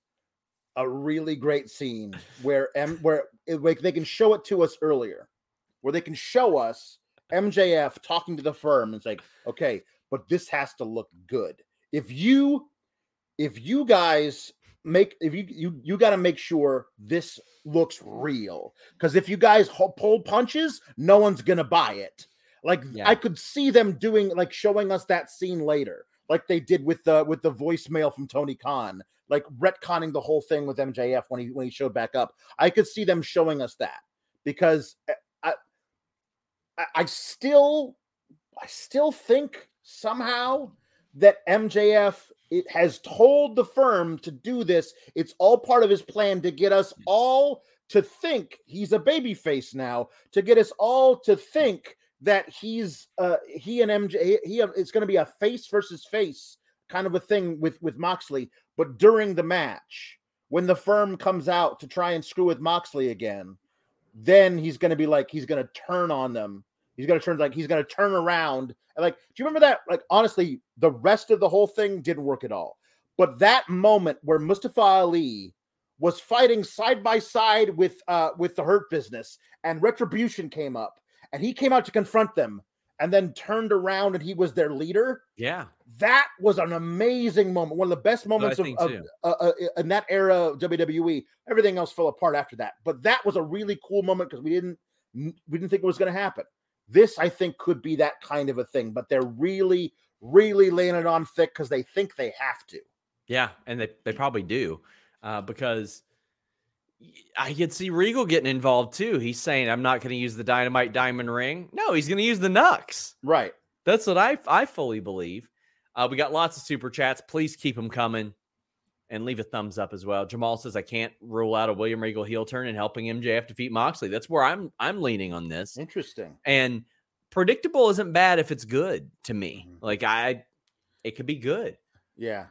a really great scene where M where it, like they can show it to us earlier, where they can show us MJF talking to the firm and it's like, okay, but this has to look good. If you if you guys make if you you you got to make sure this looks real because if you guys pull punches, no one's gonna buy it. Like Yeah. I could see them doing like showing us that scene later, like they did with the with the voicemail from Tony Khan, like retconning the whole thing with MJF when he when he showed back up. I could see them showing us that because eh, I I, I still I still think somehow that MJF it has told the firm to do this. It's all part of his plan to get us all to think he's a baby face now, to get us all to think that he's uh he and MJ he it's going to be a face versus face kind of a thing with with Moxley, but during the match when the firm comes out to try and screw with Moxley again, then he's going to be like he's going to turn on them. He's going to turn like he's going to turn around and like do you remember that like honestly the rest of the whole thing didn't work at all. But that moment where Mustafa Ali was fighting side by side with uh with the Hurt Business and Retribution came up and he came out to confront them and then turned around and he was their leader. Yeah. That was an amazing moment, one of the best moments of, of uh, uh, in that era of WWE. Everything else fell apart after that, but that was a really cool moment because we didn't we didn't think it was going to happen. This, I think, could be that kind of a thing, but they're really, really laying it on thick because they think they have to. Yeah, and they, they probably do uh, because I could see Regal getting involved too. He's saying, I'm not going to use the dynamite diamond ring. No, he's going to use the Nux. Right. That's what I, I fully believe. Uh, we got lots of super chats. Please keep them coming and leave a thumbs up as well. Jamal says, I can't rule out a William Regal heel turn and helping MJF defeat Moxley. That's where I'm I'm leaning on this. Interesting. And predictable isn't bad if it's good to me. Mhm. Like I, it could be good Yeah.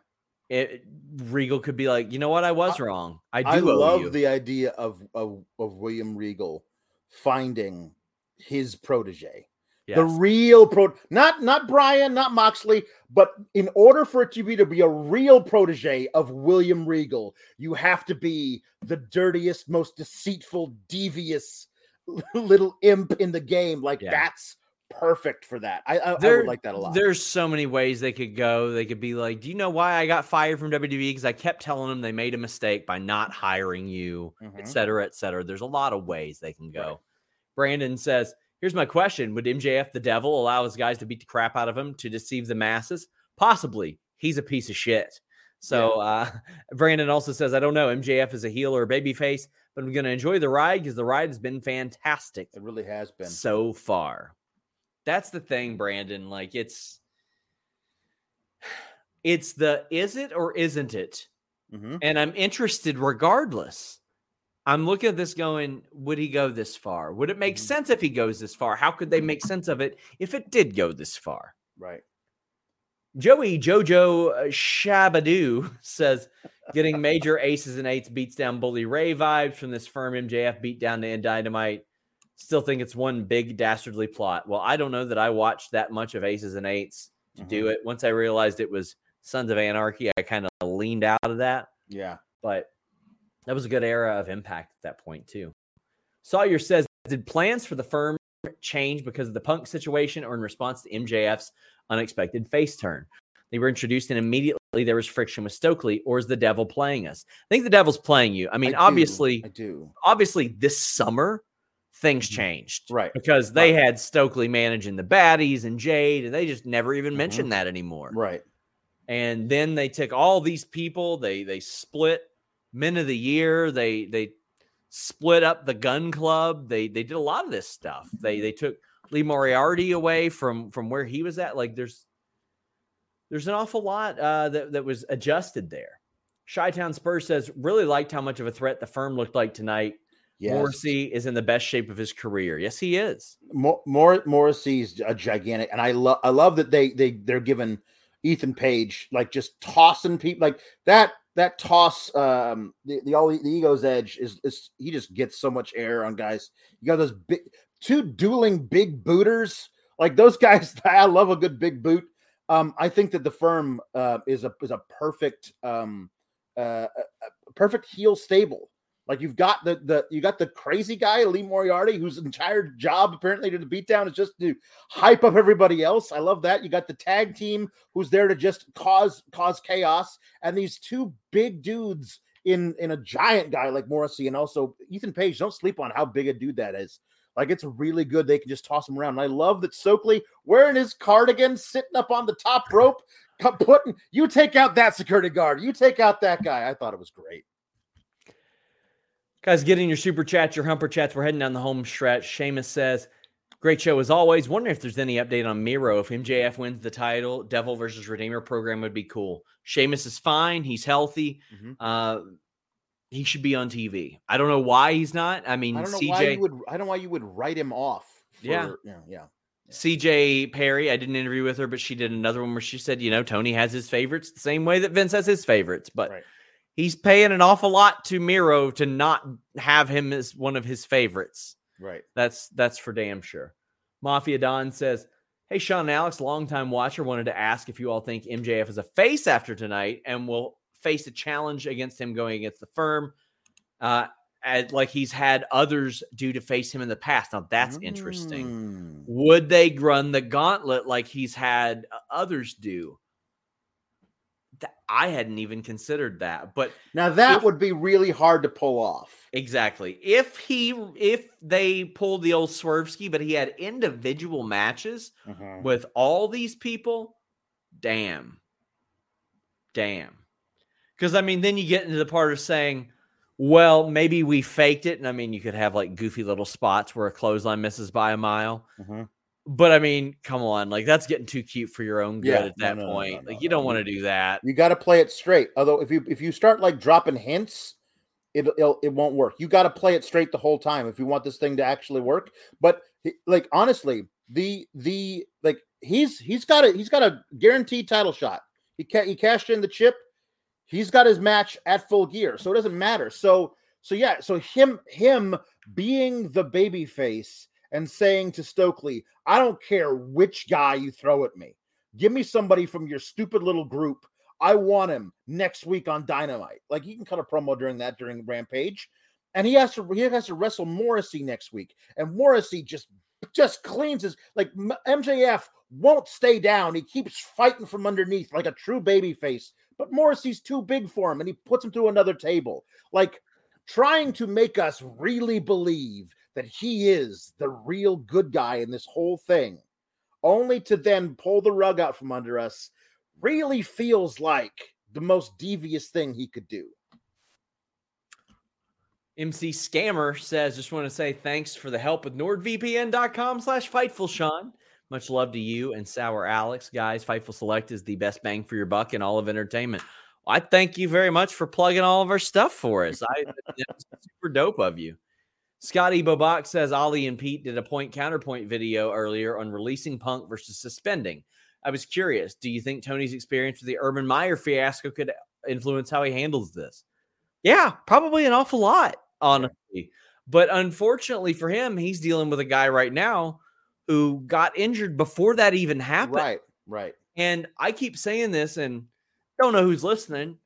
It, Regal could be like, you know what, I was wrong. I do I love you." the idea of, of of William Regal finding his protege. Yes. The real pro not not Bryan, not Moxley, but in order for it to be to be a real protege of William Regal, you have to be the dirtiest, most deceitful, devious [LAUGHS] little imp in the game. Like Yeah. that's perfect for that. I I, I would like that a lot. There's so many ways they could go. They could be like, "Do you know why I got fired from WWE? Because I kept telling them they made a mistake by not hiring you, Mhm. et cetera, et cetera." There's a lot of ways they can go. Right. Brandon says, "Here's my question: Would MJF the Devil allow his guys to beat the crap out of him to deceive the masses? Possibly. He's a piece of shit." So uh, [LAUGHS] Brandon also says, I don't know. MJF is a heel or a babyface, but I'm going to enjoy the ride because the ride has been fantastic. It really has been so far. That's the thing, Brandon. Like it's, it's the is it or isn't it? Mm-hmm. And I'm interested regardless. I'm looking at this going, would he go this far? Would it make Mhm. sense if he goes this far? How could they make sense of it if it did go this far? Right. Joey Jojo uh, Shabadoo [LAUGHS] says, getting major aces and eights beats down Bully Ray vibes from this firm MJF beat down to end Dynamite. Still think it's one big dastardly plot. Well, I don't know that I watched that much of aces and eights to do mm-hmm. it. Once I realized it was Sons of Anarchy, I kind of leaned out of that. Yeah. But that was a good era of impact at that point, too. Sawyer says, Did plans for the firm change because of the punk situation or in response to MJF's unexpected face turn? They were introduced and immediately there was friction with Stokely, or is the devil playing us? I think the devil's playing you. I mean, do, obviously, I do. obviously, this summer things Mhm. changed. Right. Because they Right. had Stokely managing the baddies and Jade, and they just never even Mhm. mentioned that anymore Right. and then they took all these people they they split men of the year they they split up the gun club they they did a lot of this stuff they they took lee moriarty away from from where he was at like there's there's an awful lot uh that, that was adjusted there Chi-Town Spurs says really liked how much of a threat the firm looked like tonight. Yes. Morrissey is in the best shape of his career. Yes, he is. Mor- Mor- Morrissey's a gigantic, and I love I love that they they they're given Ethan Page like just tossing people like that that toss um the the all the ego's edge is is he just gets so much air on guys. You got those big two dueling big booters like those [LAUGHS] guys. I love a good big boot. Um, I think that the firm uh, is a is a perfect um uh a, a perfect heel stable. Like you've got the the you got the crazy guy Lee Moriarty, whose entire job apparently to the beatdown is just to hype up everybody else. I love that. You got the tag team who's there to just cause cause chaos, and these two big dudes in in a giant guy like Morrissey and also Ethan Page. Don't sleep on how big a dude that is. Like it's really good. They can just toss him around. And I love that Stokely wearing his cardigan, sitting up on the top rope, putting you take out that security guard, you take out that guy. I thought it was great. Guys, get in your super chats, your humper chats. We're heading down the home stretch. Seamus says, Great show as always. Wondering if there's any update on Miro. If MJF wins the title, Devil versus Redeemer program would be cool. Seamus is fine. He's healthy. Mhm. Uh, he should be on TV. I don't know why he's not. I mean, I don't know CJ why you would. I don't know why you would write him off. For, Yeah. yeah, yeah. CJ Perry, I did an interview with her, but she did another one where she said, you know, Tony has his favorites the same way that Vince has his favorites, but Right. He's paying an awful lot to Miro to not have him as one of his favorites. Right. That's that's for damn sure. Mafia Don says, Hey Sean and Alex, longtime watcher, wanted to ask if you all think MJF is a face after tonight and will face a challenge against him going against the firm. Uh as, like he's had others do to face him in the past. Now that's interesting. Mm. Would they run the gauntlet like he's had others do? I hadn't even considered that, but Now that If- would be really hard to pull off. exactly if he if they pulled the old Swervski, but he had individual matches Mhm. with all these people, damn, damn. Because I mean, then you get into the part of saying, well, maybe we faked it, and I mean, you could have like goofy little spots where a clothesline misses by a mile. Mhm. But I mean, come on, like that's getting too cute for your own good Yeah, at that no, no, point. no, like you don't want to do that. You got to play it straight. Although if you if you start like dropping hints, it it'll, it won't work. You got to play it straight the whole time if you want this thing to actually work. But like honestly, the the like he's he's got a he's got a guaranteed title shot. He ca- he cashed in the chip. He's got his match at full gear, so it doesn't matter. So so yeah, so him him being the baby face and saying to Stokely, I don't care which guy you throw at me. Give me somebody from your stupid little group. I want him next week on Dynamite. Like he can cut a promo during that during Rampage, and he has to he has to wrestle Morrissey next week, and Morrissey just just cleans his like MJF won't stay down. He keeps fighting from underneath like a true baby face, but Morrissey's too big for him, and he puts him through another table. Like trying to make us really believe that he is the real good guy in this whole thing, only to then pull the rug out from under us, really feels like the most devious thing he could do. MC Scammer says, just want to say thanks for the help with nordvpn.com slash Fightful Sean. Much love to you and Sour Alex. Guys, Fightful Select is the best bang for your buck in all of entertainment. I thank you very much for plugging all of our stuff for us. I [LAUGHS] super dope of you. Scotty Bobak says Ali and Pete did a point counterpoint video earlier on releasing Punk versus suspending. I was curious. Do you think Tony's experience with the Urban Meyer fiasco could influence how he handles this? Yeah, probably an awful lot honestly. But unfortunately for him, he's dealing with a guy right now who got injured before that even happened. Right, right. And I keep saying this and don't know who's listening.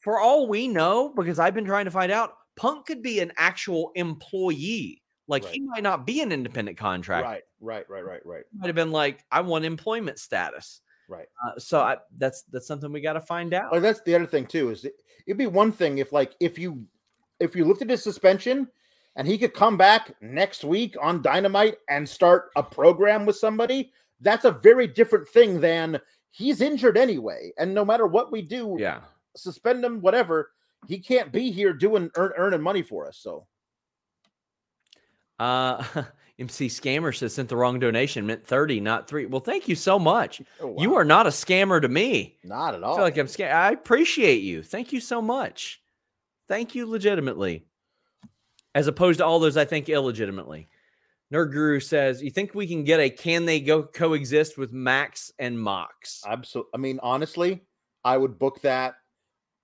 For all we know, because I've been trying to find out, Punk could be an actual employee. Like right. he might not be an independent contractor. Right, right, right, right, right. Might have been like, I want employment status. Right. Uh, so I, that's that's something we got to find out. Oh, that's the other thing too. Is it, it'd be one thing if like if you if you lifted his suspension and he could come back next week on Dynamite and start a program with somebody, that's a very different thing than he's injured anyway. And no matter what we do, yeah, suspend him, whatever, he can't be here doing earn, earning money for us. So, uh, [LAUGHS] MC Scammer says sent the wrong donation, meant 30, not three. Well, thank you so much. Oh, wow. You are not a scammer to me. Not at all. I feel like I'm scam. I appreciate you. Thank you so much. Thank you legitimately. As opposed to all those I think illegitimately. Nerd Guru says, "You think we can get a can they go coexist with Max and Mox?" Absolutely. I mean, honestly, I would book that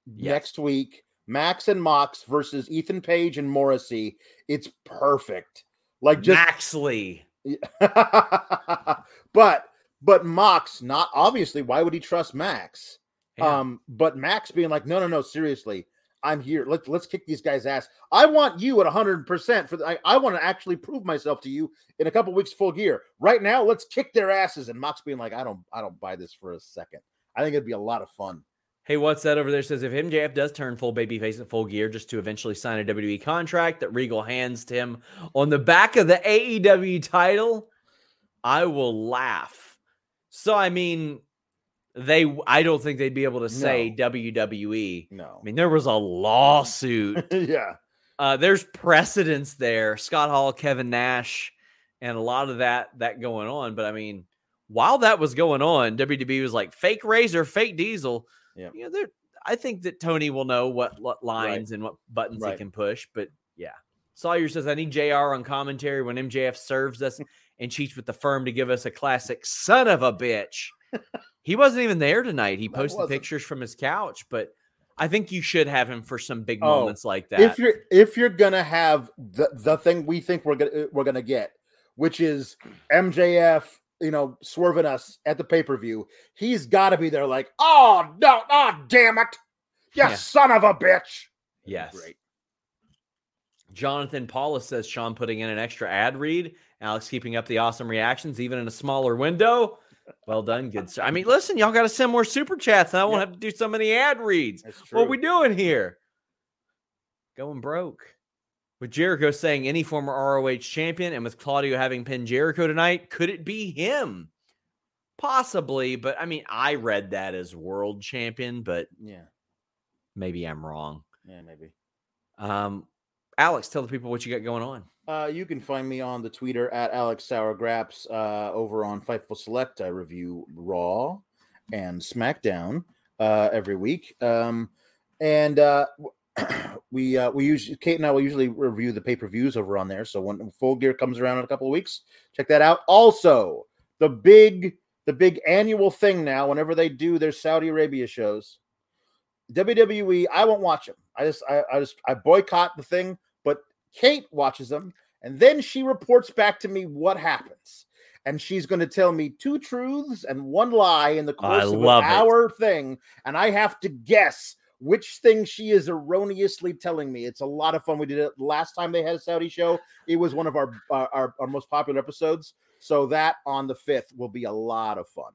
yes. next week. Max and Mox versus Ethan Page and Morrissey. It's perfect. Like just Maxley. [LAUGHS] but but Mox, not obviously. Why would he trust Max? Yeah. Um, but Max being like, no, no, no, seriously. I'm here. Let's let's kick these guys' ass. I want you at 100 percent for the, I, I want to actually prove myself to you in a couple weeks full gear. Right now, let's kick their asses. And Mox being like, I don't I don't buy this for a second. I think it'd be a lot of fun. Hey, what's that over there? Says if MJF does turn full babyface at full gear just to eventually sign a WWE contract that Regal hands to him on the back of the AEW title, I will laugh. So I mean, they I don't think they'd be able to say no. WWE. No. I mean, there was a lawsuit. [LAUGHS] yeah. Uh, there's precedence there. Scott Hall, Kevin Nash, and a lot of that that going on. But I mean, while that was going on, WWE was like fake razor, fake diesel. Yeah. You know, I think that Tony will know what, what lines right. and what buttons right. he can push. But yeah. Sawyer says, I need JR on commentary when MJF serves us and cheats with the firm to give us a classic son of a bitch. He wasn't even there tonight. He [LAUGHS] posted pictures from his couch, but I think you should have him for some big oh, moments like that. If you're if you're gonna have the the thing we think we're gonna we're gonna get, which is MJF, you know, swerving us at the pay per view, he's got to be there. Like, oh no, oh damn it, you yeah. son of a bitch. Yes, great. Jonathan Paulus says Sean putting in an extra ad read. Alex keeping up the awesome reactions, even in a smaller window. Well done, good sir. I mean, listen, y'all got to send more super chats, and I won't have to do so many ad reads. What are we doing here? Going broke. With Jericho saying any former ROH champion, and with Claudio having pinned Jericho tonight, could it be him? Possibly, but I mean, I read that as world champion, but yeah, maybe I'm wrong. Yeah, maybe. Um, Alex, tell the people what you got going on. Uh, you can find me on the Twitter at Alex Sourgraps. Uh, over on Fightful Select, I review Raw and SmackDown uh, every week. Um, and uh, [CLEARS THROAT] we uh, we usually Kate and I will usually review the pay per views over on there. So when Full Gear comes around in a couple of weeks, check that out. Also, the big the big annual thing now. Whenever they do their Saudi Arabia shows, WWE, I won't watch them. I just I, I just I boycott the thing But Kate watches them, and then she reports back to me what happens. And she's going to tell me two truths and one lie in the course I of an hour thing. And I have to guess which thing she is erroneously telling me. It's a lot of fun. We did it last time they had a Saudi show. It was one of our, uh, our, our most popular episodes. So that on the 5th will be a lot of fun.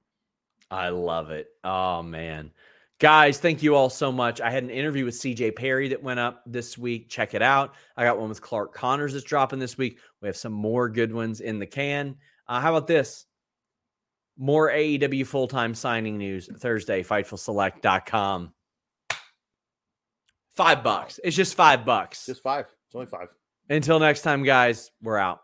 I love it. Oh, man. Guys, thank you all so much. I had an interview with CJ Perry that went up this week. Check it out. I got one with Clark Connors that's dropping this week. We have some more good ones in the can. Uh, how about this? More AEW full time signing news Thursday, FightfulSelect.com. Five bucks. It's just five bucks. Just five. It's only five. Until next time, guys, we're out.